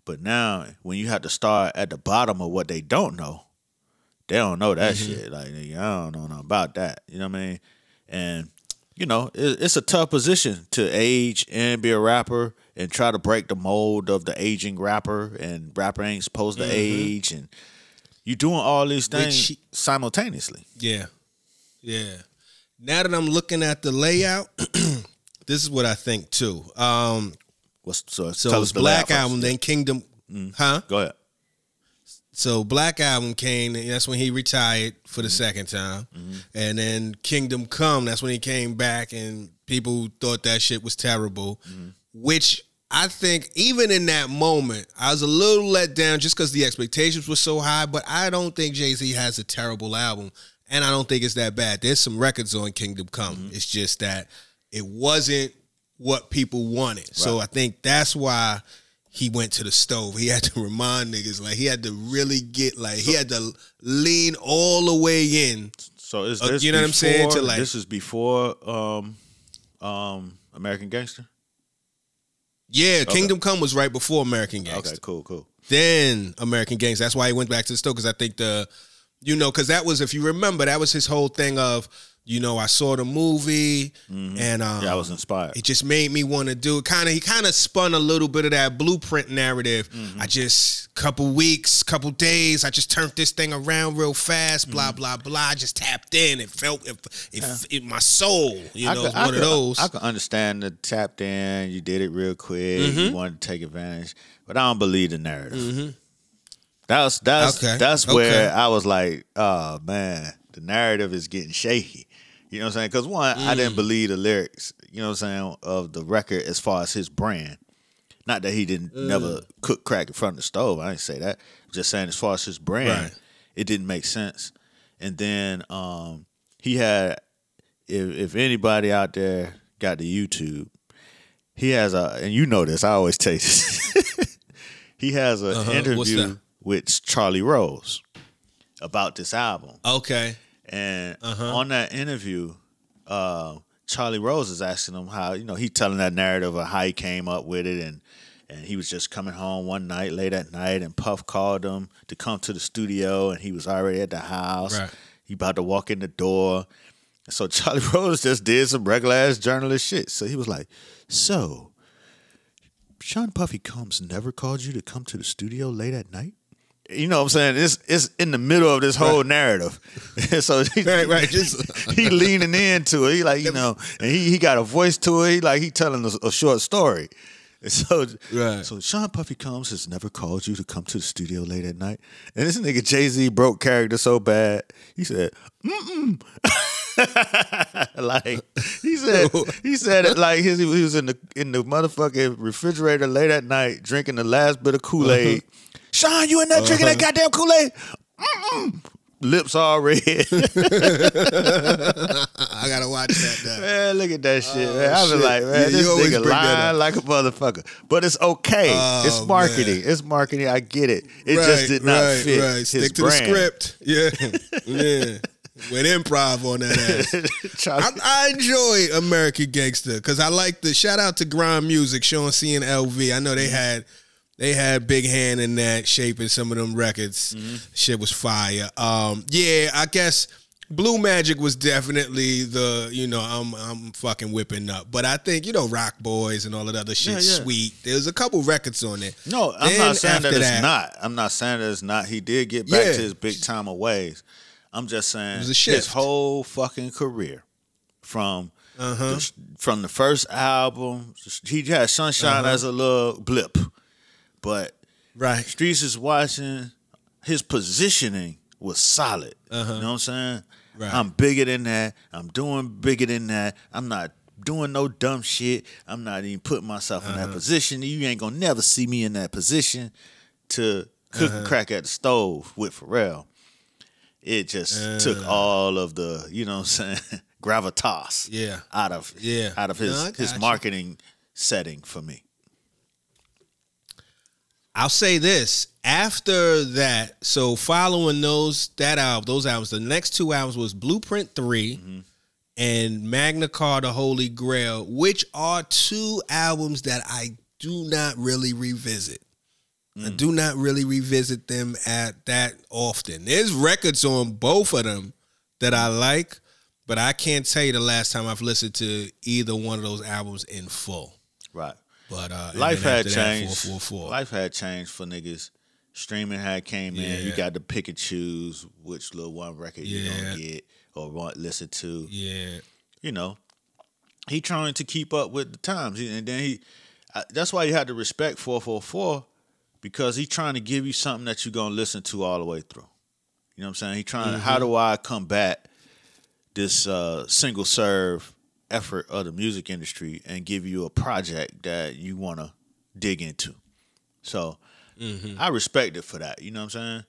But now when you have to start at the bottom of what they don't know, they don't know that mm-hmm. shit. Like, nigga, I don't know nothing about that. You know what I mean? And you know, it's a tough position to age and be a rapper and try to break the mold of the aging rapper. And rapper ain't supposed to mm-hmm. age, and you doing all these things simultaneously. Yeah. Yeah. Now that I'm looking at the layout, this is what I think too. Um, What's so, so tell it us was Black. Album, then Kingdom, mm. huh? Go ahead. So Black Album came, and that's when he retired for the mm. second time, mm-hmm. and then Kingdom Come. That's when he came back, and people thought that shit was terrible, mm-hmm. which. I think even in that moment, I was a little let down just because the expectations were so high. But I don't think Jay Z has a terrible album, and I don't think it's that bad. There's some records on Kingdom Come. Mm-hmm. It's just that it wasn't what people wanted. So I think that's why he went to the stove. He had to remind niggas, like he had to really get, like he had to lean all the way in. So is Uh, you know what I'm saying? To, like- this is before um um American Gangster. Yeah, Kingdom Come was right before American Gangster. Okay, cool, cool. Then American Gangster. That's why he went back to the stove because I think the, you know, because that was if you remember that was his whole thing of, you know, I saw the movie and um, Yeah, I was inspired. It just made me want to do it. Kind of, he kind of spun a little bit of that blueprint narrative. Mm-hmm. I just couple weeks, couple days, I just turned this thing around real fast. Mm-hmm. Blah blah blah. I just tapped in. It felt it, it, it my soul. You I know, could- one could- of those. I can understand the tapped in. You did it real quick. Mm-hmm. You wanted to take advantage, but I don't believe the narrative. That was that's Okay, that's where okay. I was like, oh man, the narrative is getting shaky. You know what I'm saying? Because one, I Mm. didn't believe the lyrics. You know what I'm saying of the record as far as his brand. Not that he didn't Mm. never cook crack in front of the stove. I didn't say that. Just saying as far as his brand, Right. it didn't make sense. And then um, he had, if if anybody out there got the YouTube, he has a, and you know this. I always tell you this. he has an Uh-huh. Interview with Charlie Rose about this album. okay. And Uh-huh. on that interview, uh, Charlie Rose is asking him how you know he telling that narrative of how he came up with it and and he was just coming home one night late at night and Puff called him to come to the studio and he was already at the house. Right. He about to walk in the door. And so Charlie Rose just did some regular ass journalist shit. So he was like, "So, Sean Puffy Combs never called you to come to the studio late at night?" You know what I'm saying? It's it's in the middle of this whole narrative. so he, Right, right, just- he leaning into it. He like, you know, and he, he got a voice to it. He like he telling a, a short story. And so Right. so Sean Puffy Combs has never called you to come to the studio late at night. And this nigga Jay Z broke character so bad. He said, mm like he said he said it like his, he was in the in the motherfucking refrigerator late at night drinking the last bit of Kool Aid. Sean, you in there drinking that uh-huh. goddamn Kool Aid? Lips all red. I gotta watch that now. man, look at that shit, man. Oh, I was Oh, shit. like, man, Yeah, this nigga lying like a motherfucker. But it's okay. Oh, it's marketing. It's marketing. I get it. It just did not right, fit Right. Stick to brand. the script. Yeah, yeah. With improv on that ass. I, I enjoy American Gangster because I like the shout out to Grind Music, Sean C and LV. I know they had they had big hand in that shaping some of them records. Shit was fire. Um, yeah, I guess Blue Magic was definitely the you know I'm I'm fucking whipping up, but I think you know Roc Boys and all of that other shit Yeah, yeah. sweet. There's a couple records on there. No, I'm Then not saying that it's that- not. I'm not saying that it's not. He did get back Yeah. to his big time of ways. I'm just saying his whole fucking career from Uh-huh. the, from the first album, he had Sunshine Uh-huh. as a little blip, but Right. Streets is watching. His positioning was solid. You know what I'm saying? Uh-huh. Right. I'm bigger than that. I'm doing bigger than that. I'm not doing no dumb shit. I'm not even putting myself in Uh-huh. that position. You ain't gonna never see me in that position to cook Uh-huh. crack at the stove with Pharrell. It just took Uh. all of the, you know what I'm saying, gravitas Yeah. out of Yeah. out of his No, his you. marketing setting for me. I'll say this. After that, so following those that album, those albums, the next two albums was Blueprint 3 mm-hmm. and Magna Carta Holy Grail, which are two albums that I do not really revisit. I mm. do not really revisit them at that often. There's records on both of them that I like, but I can't tell you the last time I've listened to either one of those albums in full. Right. But uh, Life had changed. 444. Life had changed for niggas. Streaming had came in. You got to pick and choose which little one record you Yeah. gonna get or want listen to. Yeah. You know. he trying to keep up with the times, and then he. I, that's why you had to respect four four four, because he trying to give you something that you're gonna listen to all the way through. You know what I'm saying? He trying. to How do I combat this uh, single serve effort of the music industry and give you a project that you want to dig into? So mm-hmm. I respect it for that. You know what I'm saying?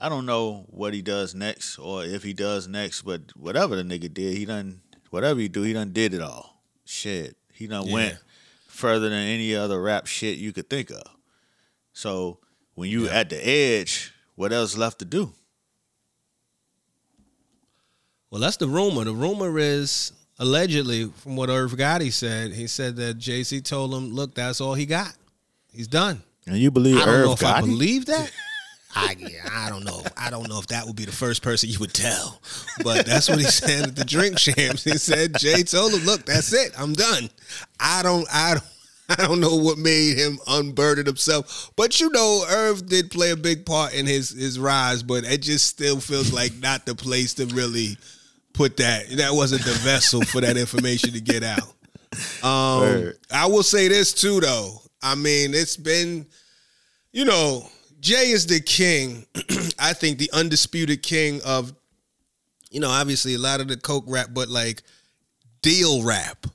I don't know what he does next or if he does next, but whatever the nigga did, he done whatever he do, he done did it all. Shit. He done Yeah. went further than any other rap shit you could think of. So when you at the edge, what else left to do? Well, that's the rumor. The rumor is allegedly, from what Irv Gotti said, he said that Jay Z told him, "Look, that's all he got. He's done." And you believe I don't Irv know if I believe that. I I don't know. I don't know if that would be the first person you would tell, but that's what he said at the drink champs. He said Jay told him, "Look, that's it. I'm done." I don't. I don't. I don't know what made him unburden himself, but you know, Irv did play a big part in his his rise. But it just still feels like not the place to really put that. That wasn't the vessel for that information to get out. Um. I will say this too, though. I mean, it's been, you know, Jay is the king. I think the undisputed king of, you know, obviously a lot of the coke rap, but like deal rap.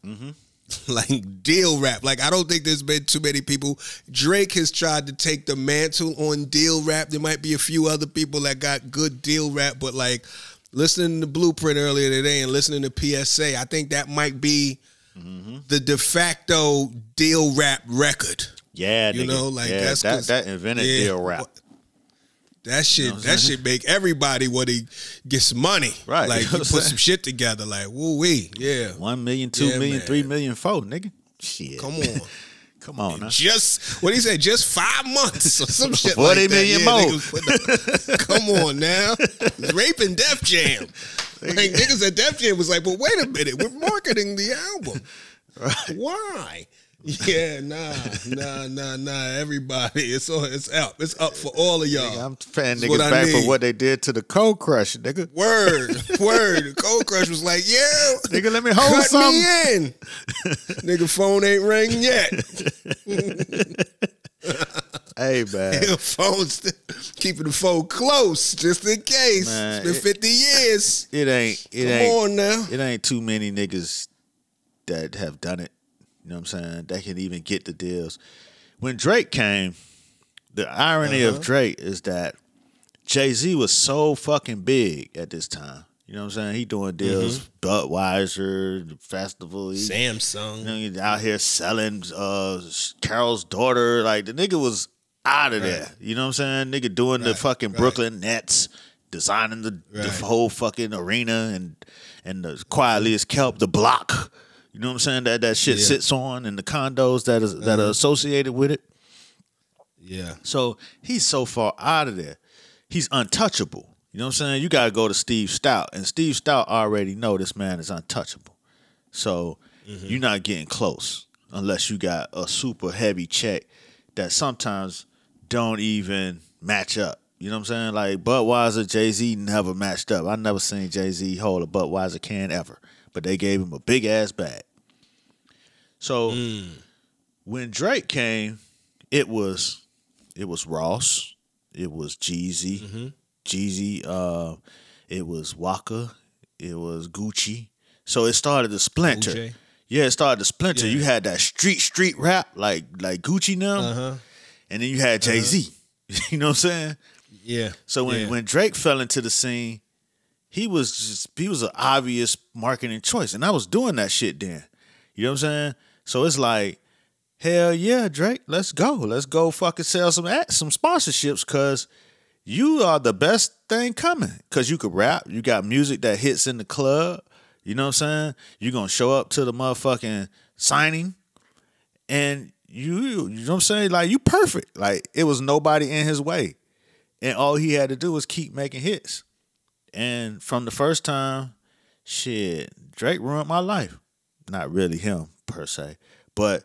Like deal rap. Like I don't think there's been too many people. Drake has tried to take the mantle on deal rap. There might be a few other people that got good deal rap, but like listening to Blueprint earlier today and listening to PSA, I think that might be mm-hmm. the de facto deal rap record. Yeah, You nigga. know, like, yeah, that's that that invented Yeah. deal rap. That shit, what I'm that shit make everybody want to get some money. Right. Like You you know put some shit together. Like woo wee, yeah. One million, two Yeah, million, man. three million, four, nigga. Shit. Come on. Come on now. just what he said, just five months or some shit 40 like that. million Yeah, more. the- come on now, rape and Def Jam. Like niggas at Def Jam was like, but wait a minute, we're marketing the album. Why? Yeah, nah, nah, nah, nah. Everybody, it's all, it's up. It's up for all of y'all. I'm paying niggas back need. for what they did to the Cold Crush, nigga. Word, word. The cold Crush was like, yeah, Nigga, let me hold cut something. me in. Nigga, phone ain't ringing yet. Hey man. Phone's keeping the phone close just in case. Man, it's been it- 50 years. It ain't it Come ain't on now. it ain't too many niggas that have done it. You know what I'm saying? That can even get the deals. When Drake came, the irony Uh-huh. of Drake is that Jay Z was so fucking big at this time. You know what I'm saying? He doing deals, Mm-hmm. Budweiser, the festival. He, Samsung. you know, he's out here selling uh, Carol's daughter. Like the nigga was out of there. You know what I'm saying? Nigga doing the fucking right. Brooklyn Nets, designing the, the whole fucking arena and and the quietly as kelp the block. You know what I'm saying? That that shit Yeah. sits on and the condos that is that are mm-hmm. associated with it. Yeah. So he's so far out of there. He's untouchable. You know what I'm saying? You gotta go to Steve Stoute. And Steve Stoute already know this man is untouchable. So mm-hmm. you're not getting close unless you got a super heavy check that sometimes don't even match up. You know what I'm saying? Like Budweiser, Jay Z never matched up. I never seen Jay Z hold a Budweiser can ever, but they gave him a big ass bag. So when Drake came, it was it was Ross, it was Jeezy, Jeezy, uh, it was Waka, it was Gucci. So it started to splinter. Yeah, it started to splinter. Yeah. You had that street street rap like like Gucci now, Uh-huh. and then you had Jay Z. you know what I'm saying? Yeah. So when, Yeah. when Drake fell into the scene, he was just he was an obvious marketing choice, and I was doing that shit then. You know what I'm saying? So it's like, hell yeah, Drake, let's go, let's go, fucking sell some ad- some sponsorships, cause you are the best thing coming. Cause you could rap, you got music that hits in the club. You know what I'm saying? You're gonna show up to the motherfucking signing, and you you know what I'm saying? Like you perfect. Like it was nobody in his way. And all he had to do was keep making hits. And from the first time, shit, Drake ruined my life. Not really him per se. But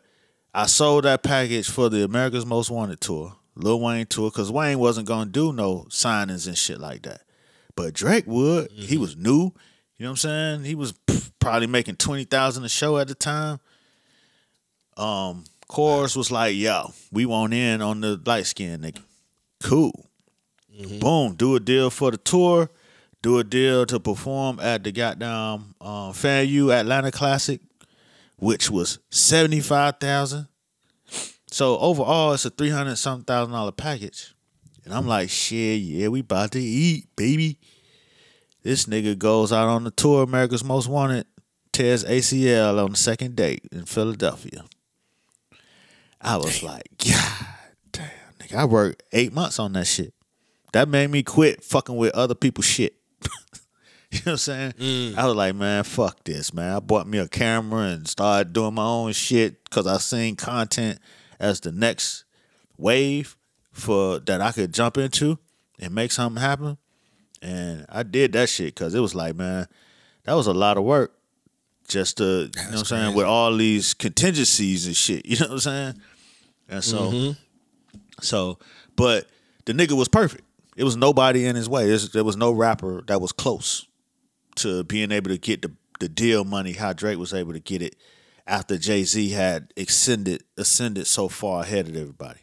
I sold that package for the America's Most Wanted tour, Lil Wayne tour, because Wayne wasn't gonna do no signings and shit like that. But Drake would. He was new. You know what I'm saying? He was probably making twenty thousand a show at the time. Um, Chorus was like, "Yo, we want in on the light skin nigga. Cool. Boom, do a deal for the tour, do a deal to perform at the goddamn um, FAMU Atlanta Classic, which was seventy five thousand. So overall, it's a three hundred something thousand dollar package. And I'm like, shit, yeah, we about to eat, baby. This nigga goes out on the tour, America's Most Wanted, tears ACL on the second date in Philadelphia. I was like, God damn, nigga, I worked eight months on that shit. That made me quit fucking with other people's shit. you know what I'm saying? Mm. I was like, man, fuck this, man. I bought me a camera and started doing my own shit because I seen content as the next wave for that I could jump into and make something happen. And I did that shit because it was like, man, that was a lot of work just to, you know what I'm saying, with all these contingencies and shit. You know what I'm saying? And so, mm-hmm. so, but the nigga was perfect. It was nobody in his way. There was no rapper that was close to being able to get the, the deal money how Drake was able to get it after Jay Z had ascended ascended so far ahead of everybody.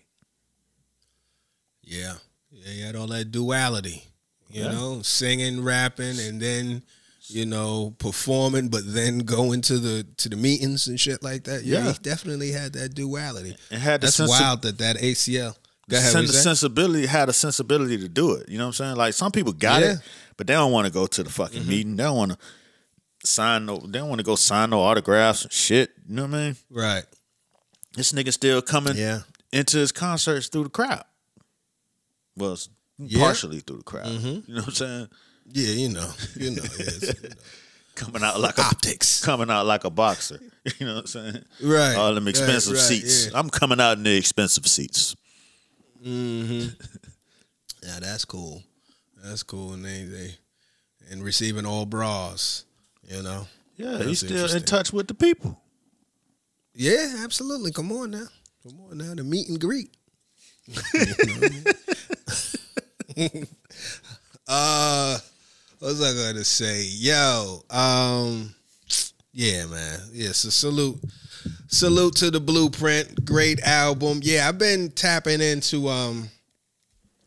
Yeah. Yeah, he had all that duality. You Yeah. know, singing, rapping, and then, you know, performing, but then going to the to the meetings and shit like that. Yeah, Yeah. he definitely had that duality. And had That's sense of- wild that that ACL. Go ahead, sen- the sensibility had a sensibility to do it. You know what I'm saying? Like some people got Yeah. it, but they don't want to go to the fucking meeting. They don't want to sign no. They don't want to go sign no autographs and shit. You know what I mean? Right. This nigga still coming Yeah. into his concerts through the crowd. Well, it's Yeah. partially through the crowd. You know what I'm saying? Yeah, you know. You know, yes, you know. Coming out like a optics. coming out like a boxer. You know what I'm saying? Right. All them expensive right, seats. yeah. I'm coming out in the expensive seats. Mm. Yeah, that's cool. That's cool. And they they and receiving all bras, you know. Yeah, That's he's still in touch with the people. Yeah, absolutely. Come on now. Come on now. The meet and greet. You know what uh what was I gonna say? Yo, um yeah, man. Yeah, so salute. Salute to the blueprint. Great album. Yeah, I've been tapping into um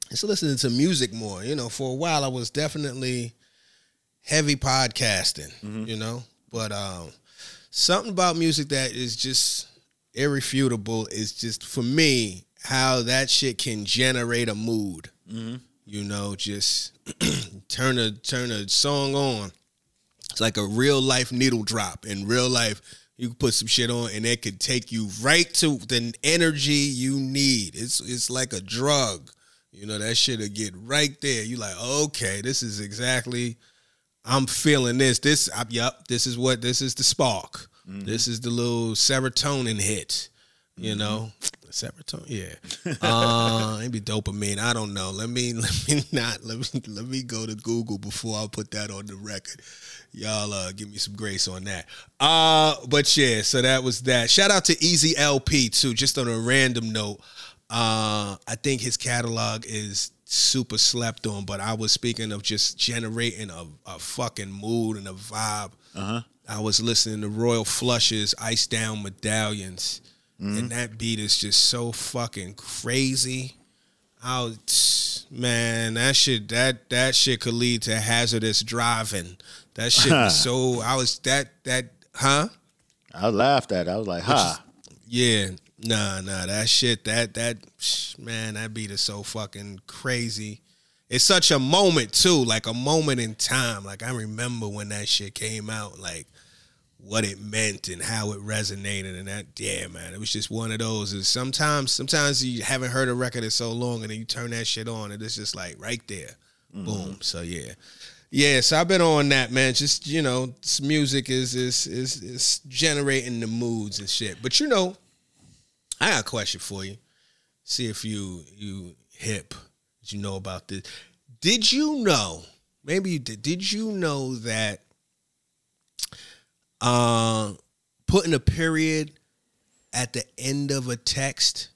just listening to music more. You know, for a while I was definitely heavy podcasting, you know. But um something about music that is just irrefutable is just for me how that shit can generate a mood. You know, just turn a turn a song on. It's like a real life needle drop. In real life, you can put some shit on and it could take you right to the energy you need. It's it's like a drug. You know, that shit'll get right there. You like, okay, this is exactly I'm feeling this. This, I, yep, this is what this is the spark. This is the little serotonin hit. You know, serotonin. Yeah, uh, maybe dopamine. I don't know. Let me let me not let me let me go to Google before I put that on the record. Y'all uh, give me some grace on that. Uh, but yeah, so that was that. Shout out to EZ Elpee too. Just on a random note, uh, I think his catalog is super slept on. But I was speaking of just generating a, a fucking mood and a vibe. Uh-huh. I was listening to Royal Flush's, Ice Down Medallions, and that beat is just so fucking crazy. I was, man, that shit that that shit could lead to hazardous driving. That shit was so. I was that that huh? I laughed at it. I was like, ha. Yeah, nah, nah. That shit, that that man, that beat is so fucking crazy. It's such a moment too, like a moment in time. Like I remember when that shit came out, like what it meant and how it resonated, and that yeah, man, it was just one of those. Is sometimes, sometimes you haven't heard a record in so long, and then you turn that shit on, and it's just like right there, mm-hmm. boom. So yeah. Yeah, so I've been on that, man. Just you know, this music is is is is generating the moods and shit. But you know, I got a question for you. See if you you hip. You know about this? Did you know? Maybe you did. Did you know that uh putting a period at the end of a text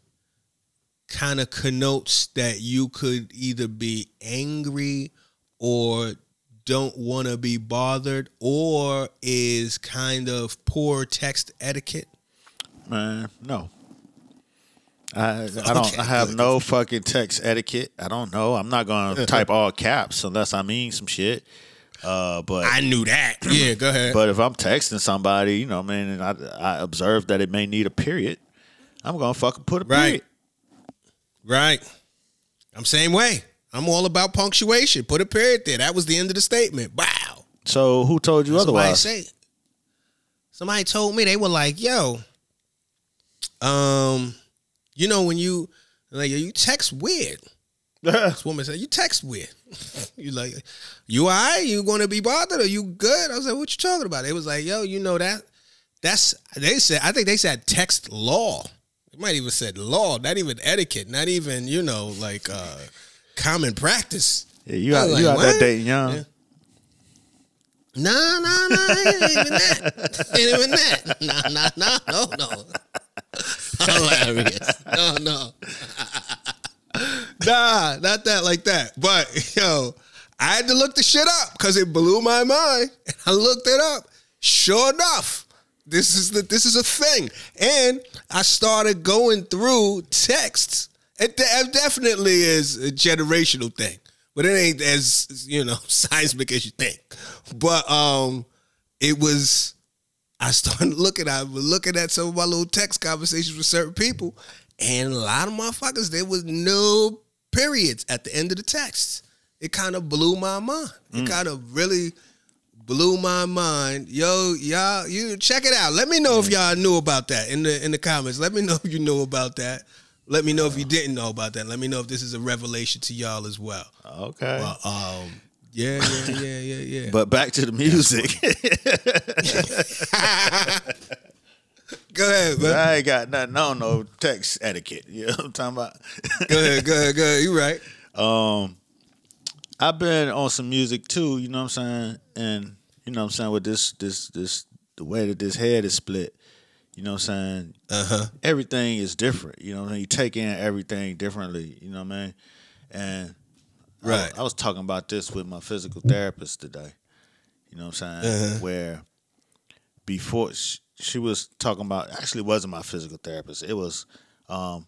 kind of connotes that you could either be angry or don't want to be bothered or is kind of poor text etiquette? Man, no. I I don't Okay, I have good. no fucking text etiquette. I don't know. I'm not gonna type all caps unless I mean some shit. Uh, but I knew that. Yeah, go ahead. but if I'm texting somebody, you know, man, and I I observe that it may need a period, I'm gonna fucking put a Right. period. Right. I'm same way. I'm all about punctuation. Put a period there. That was the end of the statement. Wow. So who told you Somebody otherwise? say. Somebody told me they were like, "Yo, um, you know when you like you text weird." This woman said, "You text weird." you like, you all right? You going to be bothered? Or you good? I was like, "What you talking about?" It was like, "Yo, you know that? That's they said. I think they said text law. They might even said law, not even etiquette, not even you know like uh common practice." Yeah, you out, you like, out there what? dating young. Yeah. No, no, no, it ain't even that. Ain't even that. No, no, no, no, no. Hilarious. No, no. nah, not that like that. But yo, I had to look the shit up because it blew my mind. I looked it up. Sure enough, this is the this is a thing. And I started going through texts. It, it definitely is a generational thing, but it ain't as you know seismic as you think. But um, it was. I started looking. I was looking at some of my little text conversations with certain people, and a lot of motherfuckers there was no periods at the end of the text. It kind of blew my mind. It kind of really blew my mind. Yo, y'all, you check it out. Let me know if y'all knew about that in the in the comments. Let me know if you knew about that. Let me know if you didn't know about that. Let me know if this is a revelation to y'all as well. Okay. Well, um, yeah, yeah, yeah, yeah, yeah. but back to the music. go ahead, man. I ain't got nothing on no text etiquette. You know what I'm talking about? Go ahead, go ahead, go ahead. You right. um I've been on some music too, you know what I'm saying? And you know what I'm saying with this this this the way that this head is split, you know what I'm saying? Uh huh. Everything is different. You know what I mean? You take in everything differently, you know what I mean? And I- Right. I, was talking about this with my physical therapist today. You know what I'm saying? Uh-huh. Where before she, she was talking about actually wasn't my physical therapist. It was um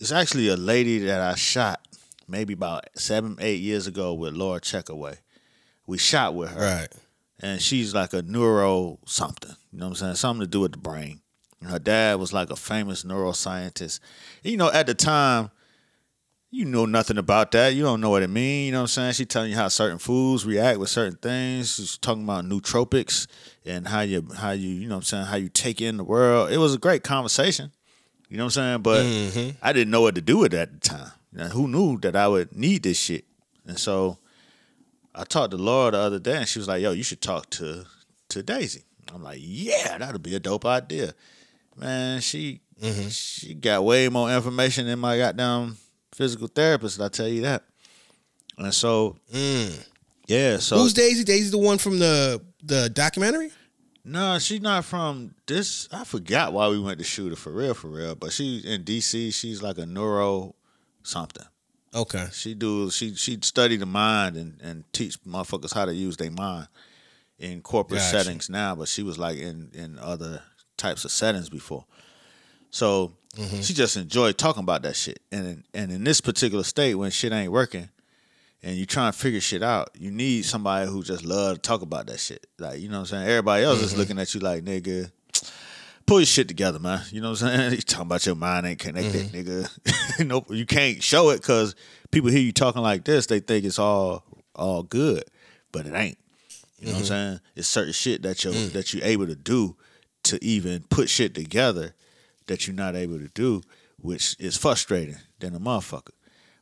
it's actually a lady that I shot maybe about seven, eight years ago with Laura Checkoway. We shot with her Right. and she's like a neuro something. You know what I'm saying? Something to do with the brain. And her dad was like a famous neuroscientist. And, you know, at the time, you know nothing about that. You don't know what it means. You know what I'm saying? She telling you how certain foods react with certain things. She's talking about nootropics and how you how you you know what I'm saying how you take in the world. It was a great conversation. You know what I'm saying? But Mhm. I didn't know what to do with it at the time. Now, who knew that I would need this shit? And so I talked to Laura the other day, and she was like, "Yo, you should talk to to Daisy." I'm like, "Yeah, that'll be a dope idea." Man, she Mm-hmm. she got way more information than my goddamn physical therapist. I tell you that. And so, Mm. yeah, so Who's Daisy? Daisy, the one from the the documentary. No, she's not from this. I forgot why we went to shoot her for real, for real. But she's in DC. She's like a neuro something. Okay. She do she she study the mind and and teach motherfuckers how to use their mind in corporate Gotcha. settings now. But she was like in in other types of settings before. So Mm-hmm. she just enjoyed talking about that shit. And in, and in this particular state, when shit ain't working, and you trying to figure shit out, you need somebody who just love to talk about that shit. Like you know what I'm saying. Everybody else Mm-hmm. is looking at you like nigga. Pull your shit together, man. You know what I'm saying? You talking about your mind ain't connected, Mm-hmm. nigga. nope, you can't show it because people hear you talking like this, they think it's all all good, but it ain't. You know what I'm saying? It's certain shit that you are that you're able to do to even put shit together that you're not able to do, which is frustrating than a motherfucker.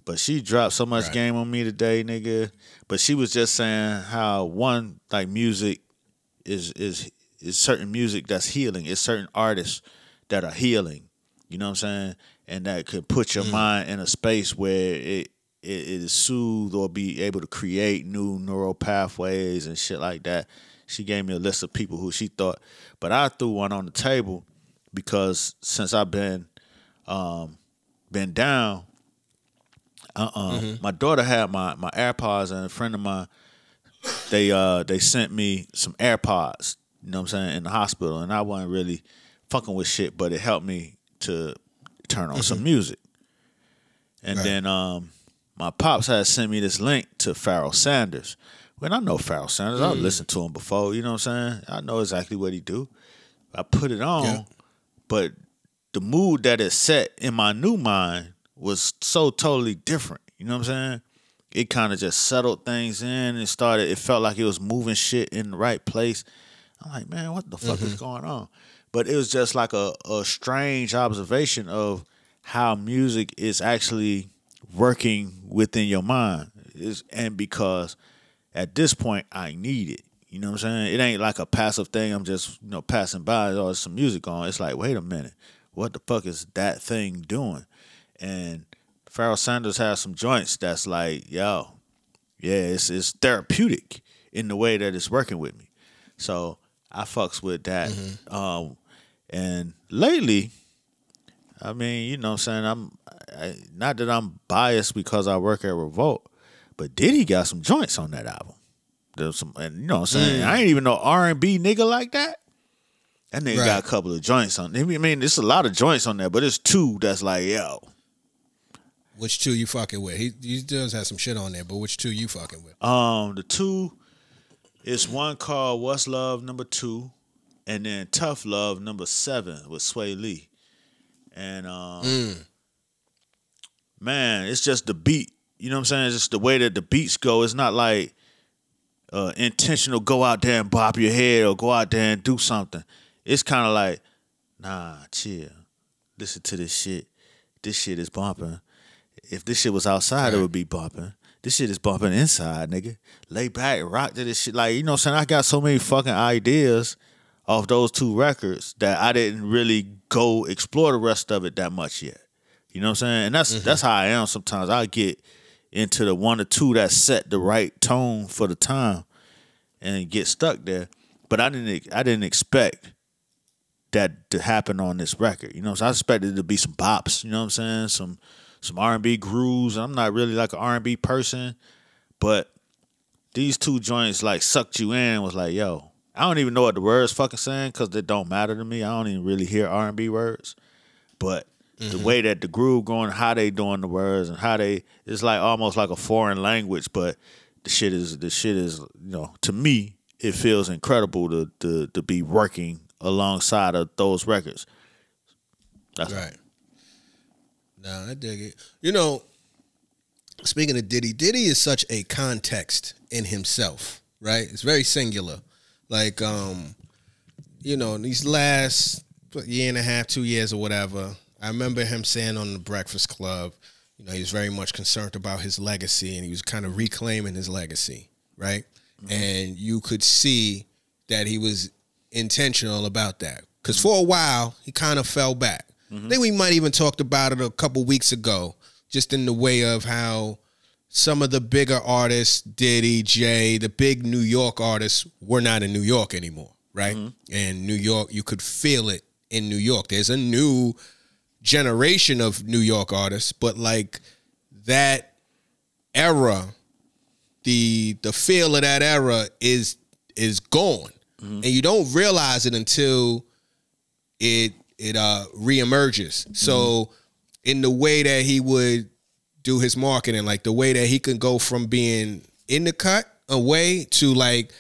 But she dropped so much Right. game on me today, nigga. But she was just saying how one like music is is is certain music that's healing. It's certain artists that are healing. You know what I'm saying? And that could put your mm. mind in a space where it it, it is soothe or be able to create new neural pathways and shit like that. She gave me a list of people who she thought, but I threw one on the table because since I've been um, been down, uh uh my daughter had my my AirPods and a friend of mine they uh they sent me some AirPods. You know what I'm saying in the hospital, and I wasn't really fucking with shit, but it helped me to turn on some music. And Right. then um my pops had sent me this link to Pharoah Sanders. When I know Pharoah Sanders, I've listened to him before. You know what I'm saying? I know exactly what he do. I put it on, Yeah. But the mood that it set in my new mind was so totally different. You know what I'm saying? It kind of just settled things in and started. It felt like it was moving shit in the right place. I'm like, man, what the fuck is mm-hmm. going on? But it was just like a, a strange observation of how music is actually working within your mind. Is and because at this point I need it. You know what I'm saying? It ain't like a passive thing. I'm just, you know, passing by, oh, there's some music on. It's like, wait a minute. What the fuck is that thing doing? And Pharoah Sanders has some joints that's like, yo, yeah, it's it's therapeutic in the way that it's working with me. So I fucks with that. Um, and lately, I mean, you know what I'm saying? I'm I, not that I'm biased because I work at Revolt, but Diddy got some joints on that album. There's some and you know what I'm saying? I ain't even no R and B nigga like that. That nigga Right. got a couple of joints on. I mean, there's a lot of joints on there, but it's two that's like, yo, Which two you fucking with? He, he does have some shit on there, but which two you fucking with? Um, the two is one called "What's Love" number two, and then "Tough Love" number seven with Swae Lee, and um, Mm. man, it's just the beat. You know what I'm saying? It's just the way that the beats go. It's not like uh, intentional. Go out there and bop your head or go out there and do something. It's kind of like, nah, chill. Listen to this shit. This shit is bumping. If this shit was outside, it would be bumping. This shit is bumping inside, nigga. Lay back, rock to this shit. Like, you know what I'm saying? I got so many fucking ideas off those two records that I didn't really go explore the rest of it that much yet. You know what I'm saying? And that's that's how I am sometimes. I get into the one or two that set the right tone for the time and get stuck there. But I didn't I didn't expect that to happen on this record. You know, so I expected it to be some bops, you know what I'm saying? Some some R and B grooves. I'm not really like an R and B person, but these two joints like sucked you in was like, yo, I don't even know what the words fucking saying because they don't matter to me. I don't even really hear R and B words. But the way that the groove going, how they doing the words and how they it's like almost like a foreign language, but the shit is the shit is, you know, to me, it feels incredible to to to be working alongside of those records. That's Right. Nah, I dig it. You know, speaking of Diddy, Diddy is such a context in himself, right? It's very singular. Like, um, you know, in these last year and a half, two years or whatever, I remember him saying on the Breakfast Club, you know, he was very much concerned about his legacy and he was kind of reclaiming his legacy, right? Mm-hmm. And you could see that he was intentional about that. Because for a while, he kind of fell back. Mm-hmm. I think we might even talked about it a couple weeks ago, just in the way of how some of the bigger artists, Diddy, Jay, the big New York artists, were not in New York anymore, right? Mm-hmm. And New York, you could feel it in New York. There's a new generation of New York artists, but like that era, the the feel of that era is is gone, and you don't realize it until it it uh reemerges. So in the way that he would do his marketing, like the way that he can go from being in the cut away to like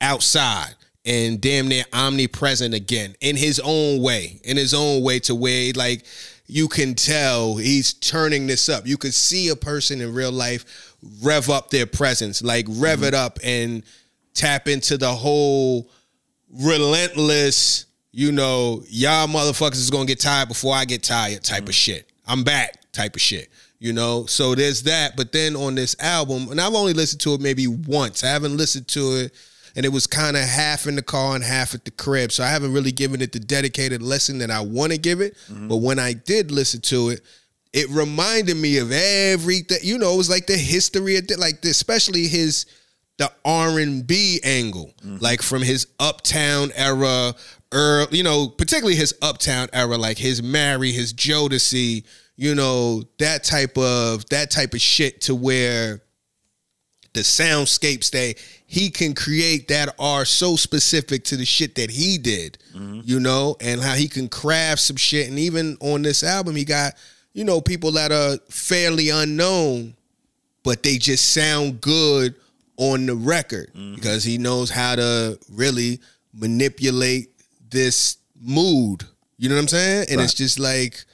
outside and damn near omnipresent again in his own way, in his own way to where like you can tell he's turning this up. You could see a person in real life rev up their presence, like rev mm-hmm. it up and tap into the whole relentless, you know, y'all motherfuckers is gonna get tired before I get tired type of mm-hmm. shit. I'm back type of shit. You know, so there's that. But then on this album, and I've only listened to it maybe once. I haven't listened to it, and it was kind of half in the car and half at the crib. So I haven't really given it the dedicated lesson that I want to give it. But when I did listen to it, it reminded me of everything. You know, it was like the history of like especially his the R and B angle, like from his Uptown era, er, you know, particularly his Uptown era, like his Mary, his Jodeci, you know, that type of that type of shit to where the soundscapes they he can create that are so specific to the shit that he did, mm-hmm. you know, and how he can craft some shit. And even on this album, he got, you know, people that are fairly unknown, but they just sound good on the record mm-hmm. because he knows how to really manipulate this mood. You know what I'm saying? And it's just like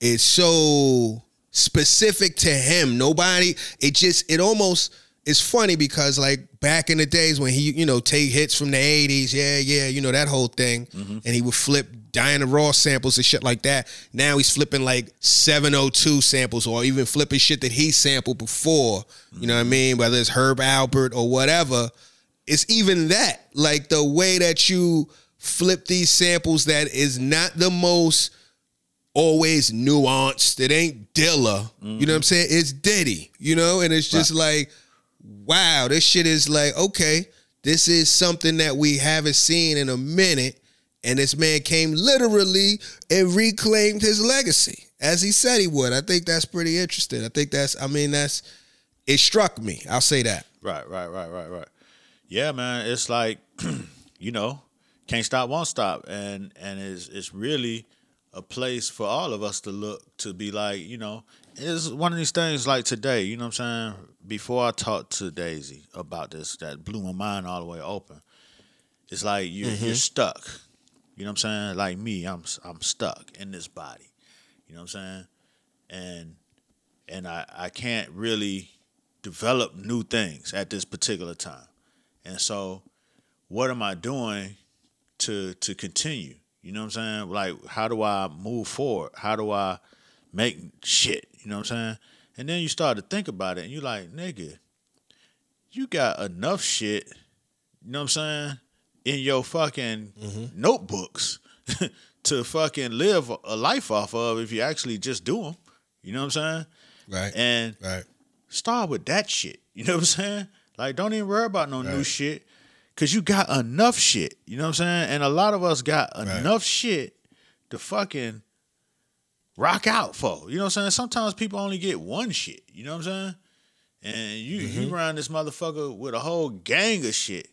it's so specific to him. Nobody, it just, it almost is funny because like back in the days when he, you know, take hits from the 80s, yeah, yeah, you know, that whole thing. Mm-hmm. And he would flip Diana Ross samples and shit like that. Now he's flipping like 702 samples or even flipping shit that he sampled before. You know what I mm-hmm. mean? Whether it's Herb Alpert or whatever. It's even that. Like the way that you flip these samples that is not the most always nuanced. It ain't Dilla. You know what I'm mm-hmm. saying? It's Diddy, you know? And it's just like, wow, this shit is like, okay, this is something that we haven't seen in a minute. And this man came literally and reclaimed his legacy as he said he would. I think that's pretty interesting. I think that's, I mean, that's, it struck me. I'll say that. Right, right, right, right, right. Yeah, man. It's like, you know, can't stop, won't stop, and and it's it's really a place for all of us to look to be like, you know, it's one of these things like today. You know what I'm saying? Before I talked to Daisy about this, that blew my mind all the way open. It's like you you're mm-hmm. stuck. You know what I'm saying? Like me, I'm I'm stuck in this body. You know what I'm saying? And and I I can't really develop new things at this particular time. And so what am I doing to to continue? You know what I'm saying? Like how do I move forward? How do I make shit? You know what I'm saying? And then you start to think about it and you're like, nigga, you got enough shit, you know what I'm saying, in your fucking mm-hmm. notebooks to fucking live a life off of if you actually just do them. You know what I'm saying? Right. And right. start with that shit. You know what I'm saying? Like, don't even worry about no new shit. Cause you got enough shit. You know what I'm saying? And a lot of us got enough shit to fucking rock out for. You know what I'm saying? Sometimes people only get one shit. You know what I'm saying? And you you mm-hmm. run this motherfucker with a whole gang of shit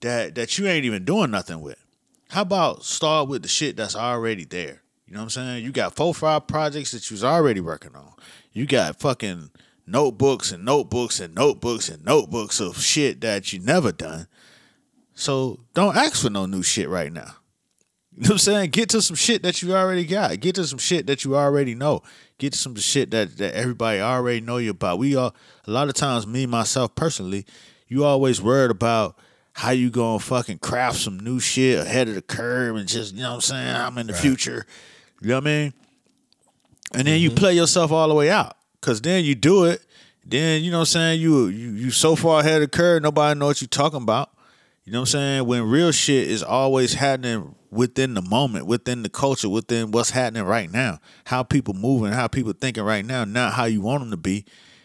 that that you ain't even doing nothing with. How about start with the shit that's already there? You know what I'm saying? You got four, five projects that you was already working on. You got fucking notebooks and notebooks and notebooks and notebooks of shit that you never done. So don't ask for no new shit right now. You know what I'm saying? Get to some shit that you already got. Get to some shit that you already know. Get to some shit that, that everybody already know you about. We all a lot of times, me myself personally, you always worried about how you gonna fucking craft some new shit ahead of the curve and just, you know what I'm saying? I'm in the future. You know what I mean? And then you mm-hmm. play yourself all the way out. Cause then you do it, then you know what I'm saying, you you you so far ahead of the curve, nobody know what you talking about. You know what I'm saying? When real shit is always happening within the moment, within the culture, within what's happening right now, how people moving, how people thinking right now, not how you want them to be.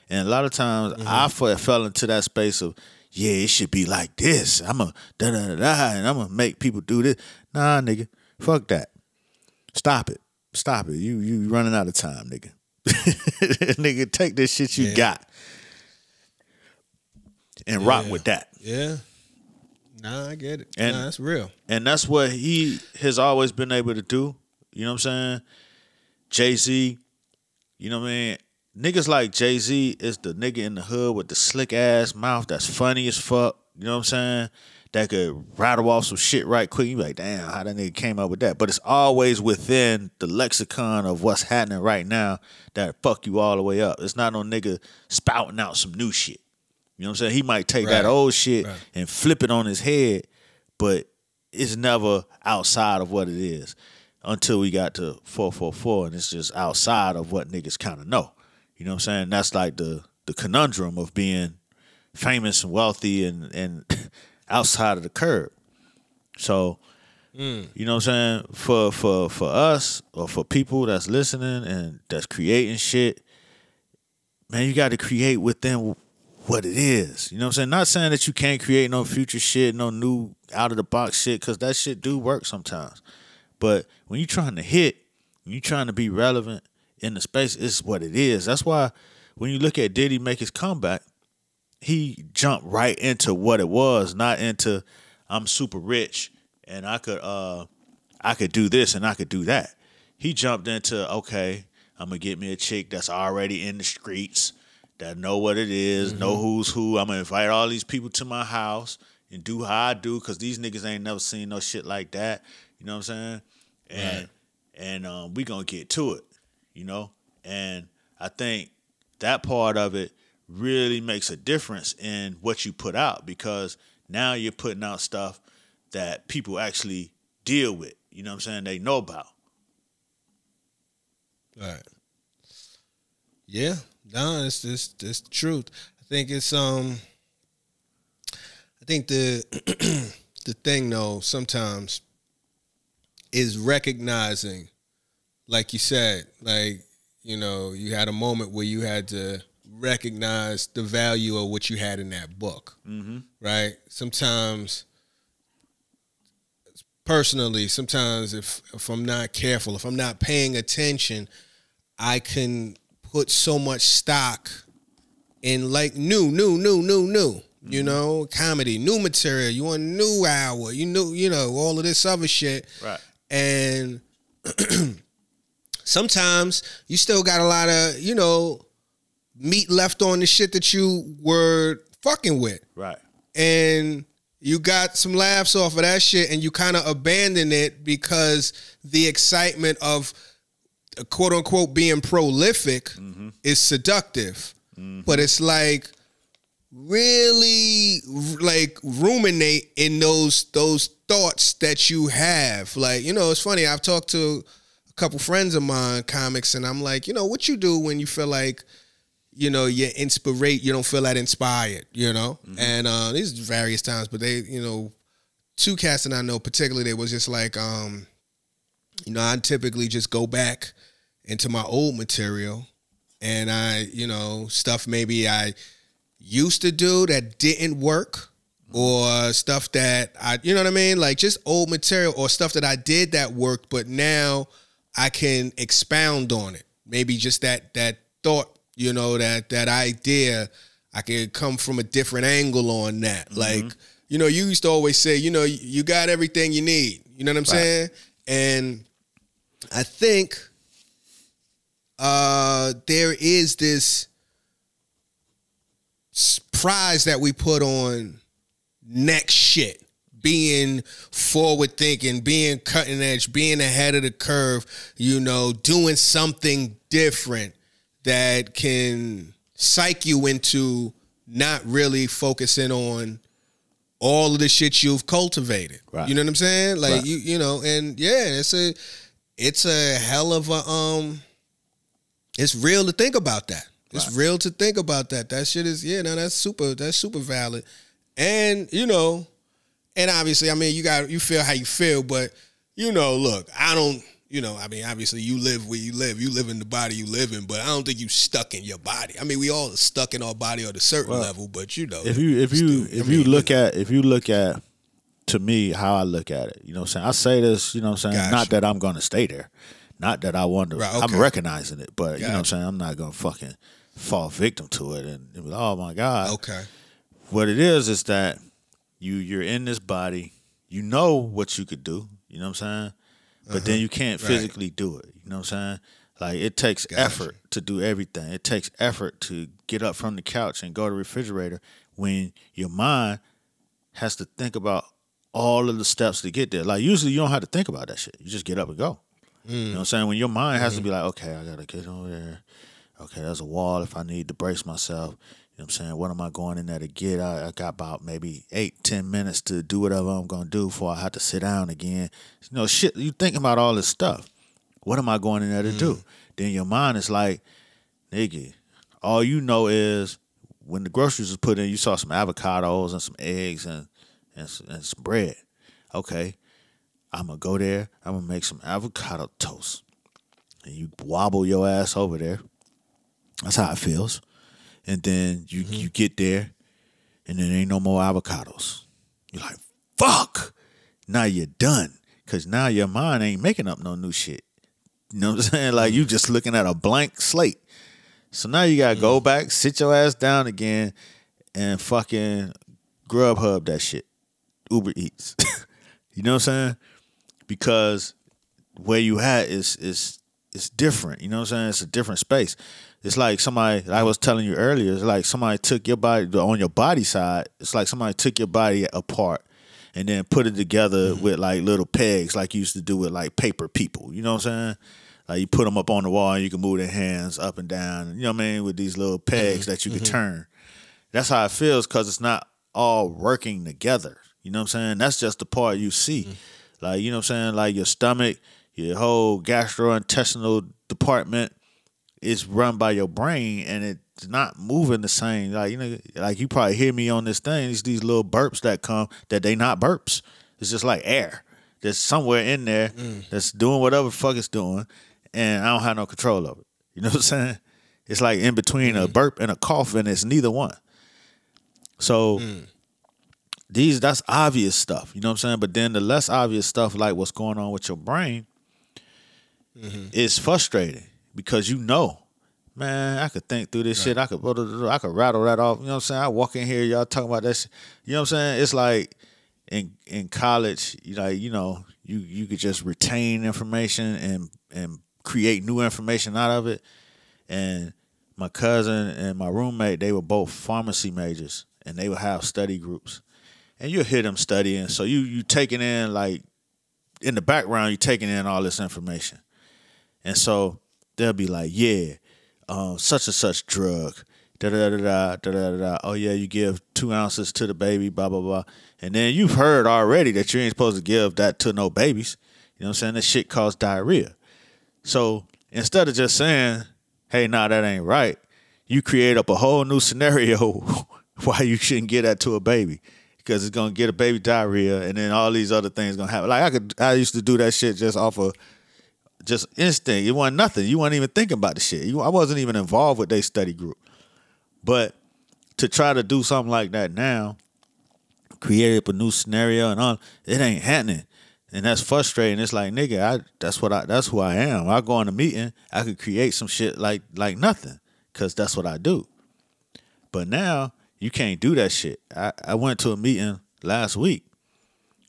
And a lot of times mm-hmm. I fell into that space of, yeah, it should be like this. I'm a da da da da, and I'm gonna make people do this. Nah, nigga, fuck that. Stop it. Stop it. You you running out of time, nigga. nigga, take this shit you Yeah. got and rock with that. Yeah. Nah, I get it. And- nah, that's real. And that's what he has always been able to do. You know what I'm saying? Jay Z, you know what I mean? Niggas like Jay Z is the nigga in the hood with the slick ass mouth that's funny as fuck. You know what I'm saying? That could rattle off some shit right quick. You be like, damn, how that nigga came up with that. But it's always within the lexicon of what's happening right now that fuck you all the way up. It's not no nigga spouting out some new shit. You know what I'm saying? He might take that old shit Right. and flip it on his head, but it's never outside of what it is until we got to 444 and it's just outside of what niggas kind of know. You know what I'm saying? That's like the the conundrum of being famous and wealthy and and outside of the curb. So, mm. you know what I'm saying? For for for us or for people that's listening and that's creating shit, man, you got to create within what it is. You know what I'm saying? Not saying that you can't create no future shit, no new out of the box shit, because that shit do work sometimes. But when you're trying to hit, you're trying to be relevant in the space, it's what it is. That's why when you look at Diddy make his comeback, he jumped right into what it was, not into I'm super rich and I could uh I could do this and I could do that. He jumped into okay, I'm gonna get me a chick that's already in the streets, that know what it is, know who's who. I'm gonna invite all these people to my house and do how I do, cause these niggas ain't never seen no shit like that. You know what I'm saying? And Right. and um, we gonna get to it, you know. And I think that part of it really makes a difference in what you put out because now you're putting out stuff that people actually deal with. You know what I'm saying? They know about. Right. Yeah. No, it's just this the truth. I think it's um I think the the thing though sometimes is recognizing like you said, like, you know, you had a moment where you had to recognize the value of what you had in that book. Mm-hmm. Right? Sometimes personally, sometimes if if I'm not careful, if I'm not paying attention, I can put so much stock in like new, new, new, new, new. You mm-hmm. know, comedy, new material. You want new hour. You know, you know all of this other shit. Right. And sometimes you still got a lot of you know meat left on the shit that you were fucking with Right. and you got some laughs off of that shit and you kind of abandon it because the excitement of quote unquote being prolific is seductive. But it's like really like ruminate in those those thoughts that you have. Like you know it's funny i've talked to a couple friends of mine comics and i'm like you know what you do when you feel like you know, you're inspirate, you don't feel that inspired, you know? And uh these various times, but they, you know, two cats that I know particularly, they was just like, um, you know, I typically just go back into my old material and I, you know, stuff maybe I used to do that didn't work mm-hmm. or stuff that I you know what I mean? Like just old material or stuff that I did that worked, but now I can expound on it. Maybe just that that thought, you know, that that idea, I could come from a different angle on that. Mm-hmm. Like, you know, you used to always say, you know, you- you got everything you need. You know what I'm saying? And I think uh there is this prize that we put on next shit being forward thinking being cutting edge being ahead of the curve you know doing something different that can psych you into not really focusing on all of the shit you've cultivated Right. you know what i'm saying like Right. you you know and yeah it's a it's a hell of a um it's real to think about that. It's real to think about that. That shit is yeah, no, that's super that's super valid. And you know, and obviously, I mean, you got you feel how you feel, but you know, look, I don't, you know, I mean, obviously, you live where you live, you live in the body you live in, but I don't think you stuck in your body. I mean, we all are stuck in our body at a certain Well, level, but you know, if you if you still, I if you mean, look at if you look at to me how I look at it, you know what I'm saying? I say this, you know what I'm saying? Gotcha. Not that I'm gonna stay there. Not that I want to Right, I'm recognizing it, but you know what I'm saying? I'm not gonna fucking fall victim to it and be like, oh my God. okay, What it is is that you you're in this body, you know what you could do, you know what I'm saying? But then you can't Uh-huh. Right. physically do it. You know what I'm saying? Like it takes Gotcha. effort to do everything. It takes effort to get up from the couch and go to the refrigerator when your mind has to think about all of the steps to get there. Like usually you don't have to think about that shit. You just get up and go. Mm. You know what I'm saying? When your mind has to be mm-hmm. like, okay, I gotta get over there. Okay, there's a wall if I need to brace myself. You know what I'm saying? What am I going in there to get? I, I got about maybe eight, ten minutes to do whatever I'm gonna do before I have to sit down again. You know, shit, you thinking about all this stuff. What am I going in there to do? Mm. Then your mind is like, nigga, all you know is when the groceries was put in, you saw some avocados and some eggs and and, and some bread. Okay, I'm gonna go there. I'm gonna make some avocado toast, and you wobble your ass over there. That's how it feels. And then you mm-hmm. you get there, and then ain't no more avocados. You're like, fuck. Now you're done, cause now your mind ain't making up no new shit. You know what I'm saying? Like you mm-hmm. just looking at a blank slate. So now you gotta go mm-hmm. back, sit your ass down again, and fucking Grubhub that shit. Uber Eats. you know what I'm saying? Because where you at is is it's different. You know what I'm saying? It's a different space. It's like somebody I was telling you earlier, it's like somebody took your body on your body side, it's like somebody took your body apart and then put it together Mm-hmm. with like little pegs like you used to do with like paper people. You know what I'm saying? Like you put them up on the wall and you can move their hands up and down. You know what I mean? With these little pegs Mm-hmm. that you can turn. That's how it feels because it's not all working together. You know what I'm saying? That's just the part you see. Like, you know what I'm saying? Like your stomach, your whole gastrointestinal department is run by your brain and it's not moving the same. Like, you know, like you probably hear me on this thing, it's these little burps that come that they not burps. It's just like air. There's somewhere in there mm. that's doing whatever the fuck it's doing and I don't have no control of it. You know what I'm saying? It's like in between a mm. burp and a cough and it's neither one. So mm. These that's obvious stuff, you know what I'm saying? But then the less obvious stuff like what's going on with your brain mm-hmm. is frustrating because you know, man, I could think through this shit. I could I could rattle that off. You know what I'm saying? I walk in here, y'all talking about that shit. You know what I'm saying? It's like in in college, you like, you know, you you could just retain information and and create new information out of it. And my cousin and my roommate, they were both pharmacy majors and they would have study groups. And you'll hear them studying. So you you taking in like in the background, you're taking in all this information. And so they'll be like, yeah, um, such and such drug. Da da da da da da da. Oh yeah, you give two ounces to the baby, blah blah blah. And then you've heard already that you ain't supposed to give that to no babies. You know what I'm saying? That shit causes diarrhea. So instead of just saying, "Hey, nah, that ain't right," you create up a whole new scenario why you shouldn't give that to a baby because it's gonna get a baby diarrhea, and then all these other things gonna happen. Like I could, I used to do that shit just off of just instinct. It wasn't nothing. You weren't even thinking about the shit. You, I wasn't even involved with their study group. But to try to do something like that now, create up a new scenario and all, it ain't happening. And that's frustrating. It's like, nigga, I that's what I that's who I am. I go in a meeting, I could create some shit like like nothing. Cause that's what I do. But now you can't do that shit. I, I went to a meeting last week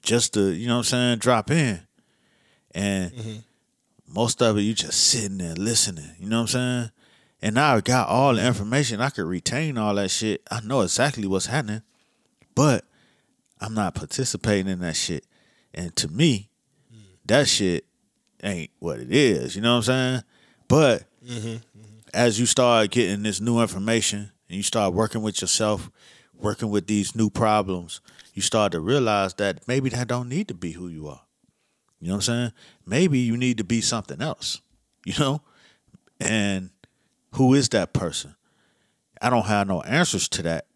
just to, you know what I'm saying, drop in. And mm-hmm. most of it you just sitting there listening. You know what I'm saying? And now I got all the information. I could retain all that shit. I know exactly what's happening. But I'm not participating in that shit. And to me, mm. that shit ain't what it is. You know what I'm saying? But mm-hmm. Mm-hmm. as you start getting this new information and you start working with yourself, working with these new problems, you start to realize that maybe that don't need to be who you are. You know what I'm saying? Maybe you need to be something else. You know? And who is that person? I don't have no answers to that.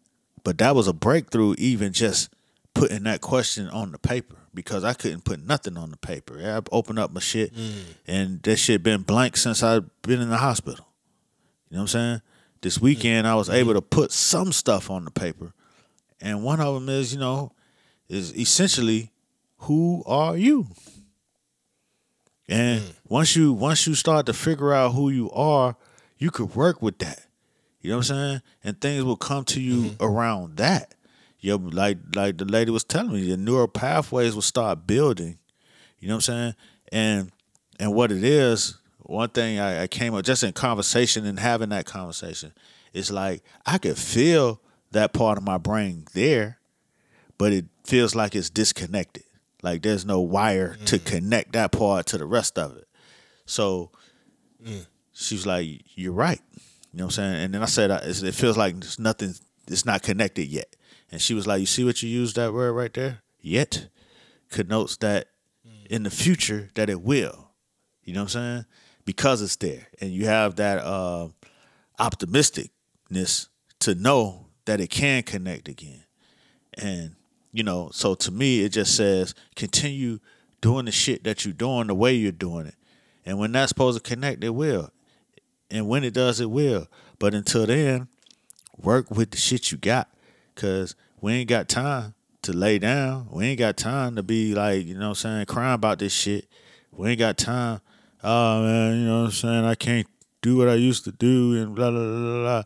But that was a breakthrough even just putting that question on the paper because I couldn't put nothing on the paper. I opened up my shit mm. and that shit been blank since I've been in the hospital. You know what I'm saying? This weekend I was able to put some stuff on the paper. And one of them is, you know, is essentially who are you? And hmm. once you once you start to figure out who you are, you could work with that. You know what I'm saying? And things will come to you mm-hmm. around that. Your like like the lady was telling me, your neural pathways will start building. You know what I'm saying? And and what it is, one thing I, I came up just in conversation and having that conversation, it's like I could feel that part of my brain there, but it feels like it's disconnected. Like there's no wire to mm. connect that part to the rest of it. So mm. she was like, "You're right." You know what I'm saying? And then I said, "It feels like there's nothing. It's not connected yet." And she was like, "You see what you used that word right there? Yet connotes that mm. in the future that it will. You know what I'm saying? Because it's there, and you have that uh, optimisticness to know that it can connect again. And you know, so to me, it just says continue doing the shit that you're doing the way you're doing it. And when that's supposed to connect, it will. And when it does, it will. But until then, work with the shit you got. Cause we ain't got time to lay down. We ain't got time to be like, you know what I'm saying, crying about this shit. We ain't got time. Oh man, you know what I'm saying? I can't do what I used to do and blah blah blah blah.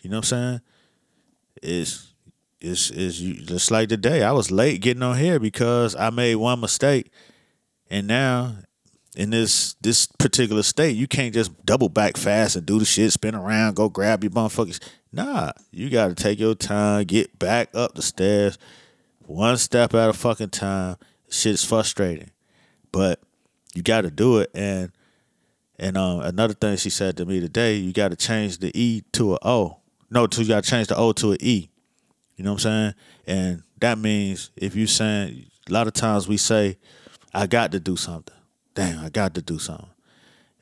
You know what I'm saying? It's it's it's just like today. I was late getting on here because I made one mistake, and now in this this particular state, you can't just double back fast and do the shit, spin around, go grab your motherfuckers. Nah, you got to take your time, get back up the stairs, one step at a fucking time. Shit's frustrating, but you got to do it. And and um, another thing she said to me today, you got to change the E to a O. No, to you got to change the O to an E. You know what I'm saying? And that means if you saying a lot of times we say, I got to do something. Damn, I got to do something.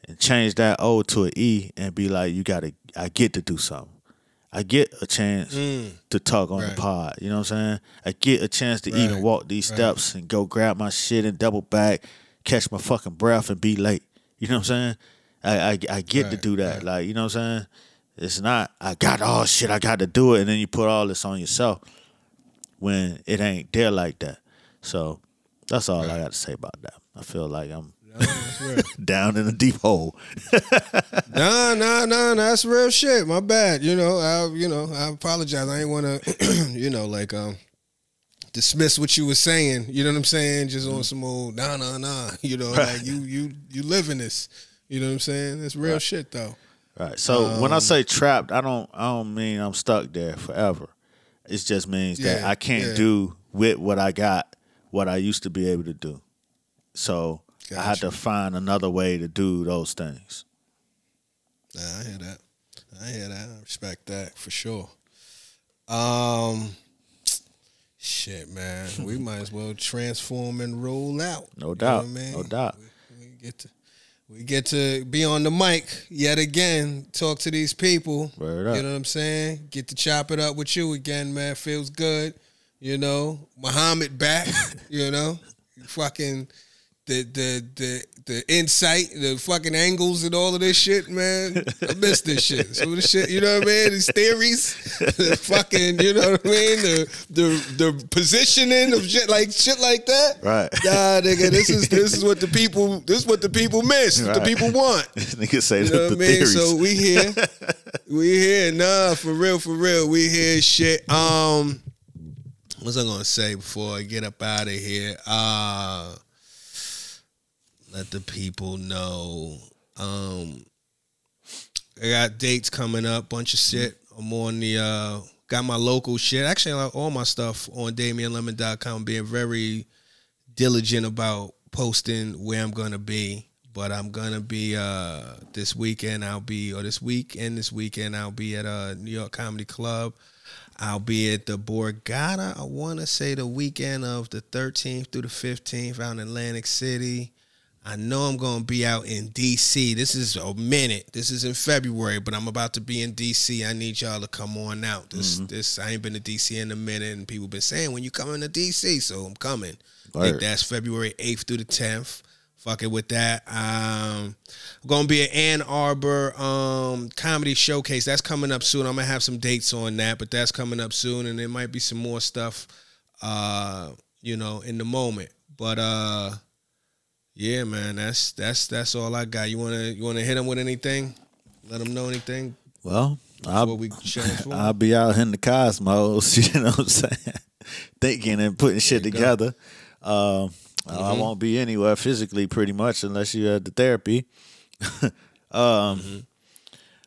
And change that O to an E and be like, you gotta I get to do something. I get a chance to talk on Right. the pod. You know what I'm saying? I get a chance to even walk these Right. steps and go grab my shit and double back, catch my fucking breath and be late. You know what I'm saying? I I, I get to do that. right. Like, you know what I'm saying? It's not I got all shit, I got to do it, and then you put all this on yourself when it ain't there like that. So that's all I got to say about that. I feel like I'm down in a deep hole. Nah, nah, nah, that's real shit. My bad. You know, I you know, I apologize. I ain't wanna you know, like um dismiss what you were saying. You know what I'm saying? Just on some old nah nah nah. You know, like you you you live in this. You know what I'm saying? It's real shit though. Right. So when I Um, say trapped, I don't I don't mean I'm stuck there forever. It just means that I can't yeah. do with what I got what I used to be able to do. So I had to find another way to do those things. Nah, I hear that. I hear that. I respect that for sure. Um shit, man. we might as well transform and roll out. No You know doubt. I mean? No doubt. We get to we get to be on the mic yet again, talk to these people. Word up. You know what I'm saying? Get to chop it up with you again, man. Feels good. You know, Muhammad back. you know, fucking the the the the insight, the fucking angles, and all of this shit, man. I miss this shit. Some of the shit, you know what I mean? These theories, the fucking, you know what I mean? The the the positioning of shit like shit like that. Right. Nah, nigga, this is this is what the people this is what the people miss. What the people want. Niggas say You the, know the what I mean? theories. So we here. we here. Nah, for real, for real. We here shit. Um what's I gonna say before I get up out of here? Uh let the people know. Um I got dates coming up, bunch of shit. I'm on the uh got my local shit. Actually like all my stuff on DamienLemon.com being very diligent about posting where I'm gonna be. But I'm gonna be uh this weekend I'll be or this week and this weekend I'll be at a New York Comedy Club. I'll be at the Borgata, I wanna say the weekend of the 13th through the 15th out in Atlantic City. I know I'm gonna be out in DC. This is a minute. This is in February, but I'm about to be in DC. I need y'all to come on out. This this I ain't been to DC in a minute, and people been saying when you coming to DC, so I'm coming. I think that's February 8th through the 10th. Fuck it with that. Um, I'm gonna be at Ann Arbor um, comedy showcase. That's coming up soon. I'm gonna have some dates on that, but that's coming up soon, and there might be some more stuff, uh, you know, in the moment. But uh, yeah, man, that's that's that's all I got. You wanna you wanna hit them with anything? Let them know anything well, I'll, we. I'll be out in the cosmos, you know what I'm saying? Thinking and putting shit There you go. together. Um, I won't be anywhere physically pretty much unless you had the therapy. um,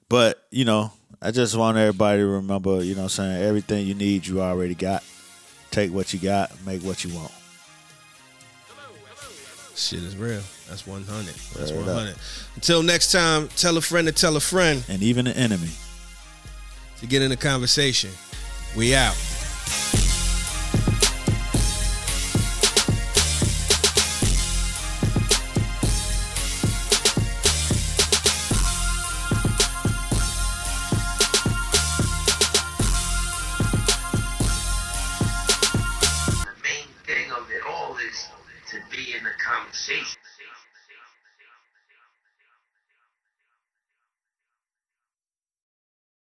But, you know, I just want everybody to remember, you know what I'm saying, everything you need, you already got. Take what you got, make what you want. Shit is real. That's 100. That's Word up. 100. Until next time, tell a friend to tell a friend And even an enemy. to get in the conversation. We out.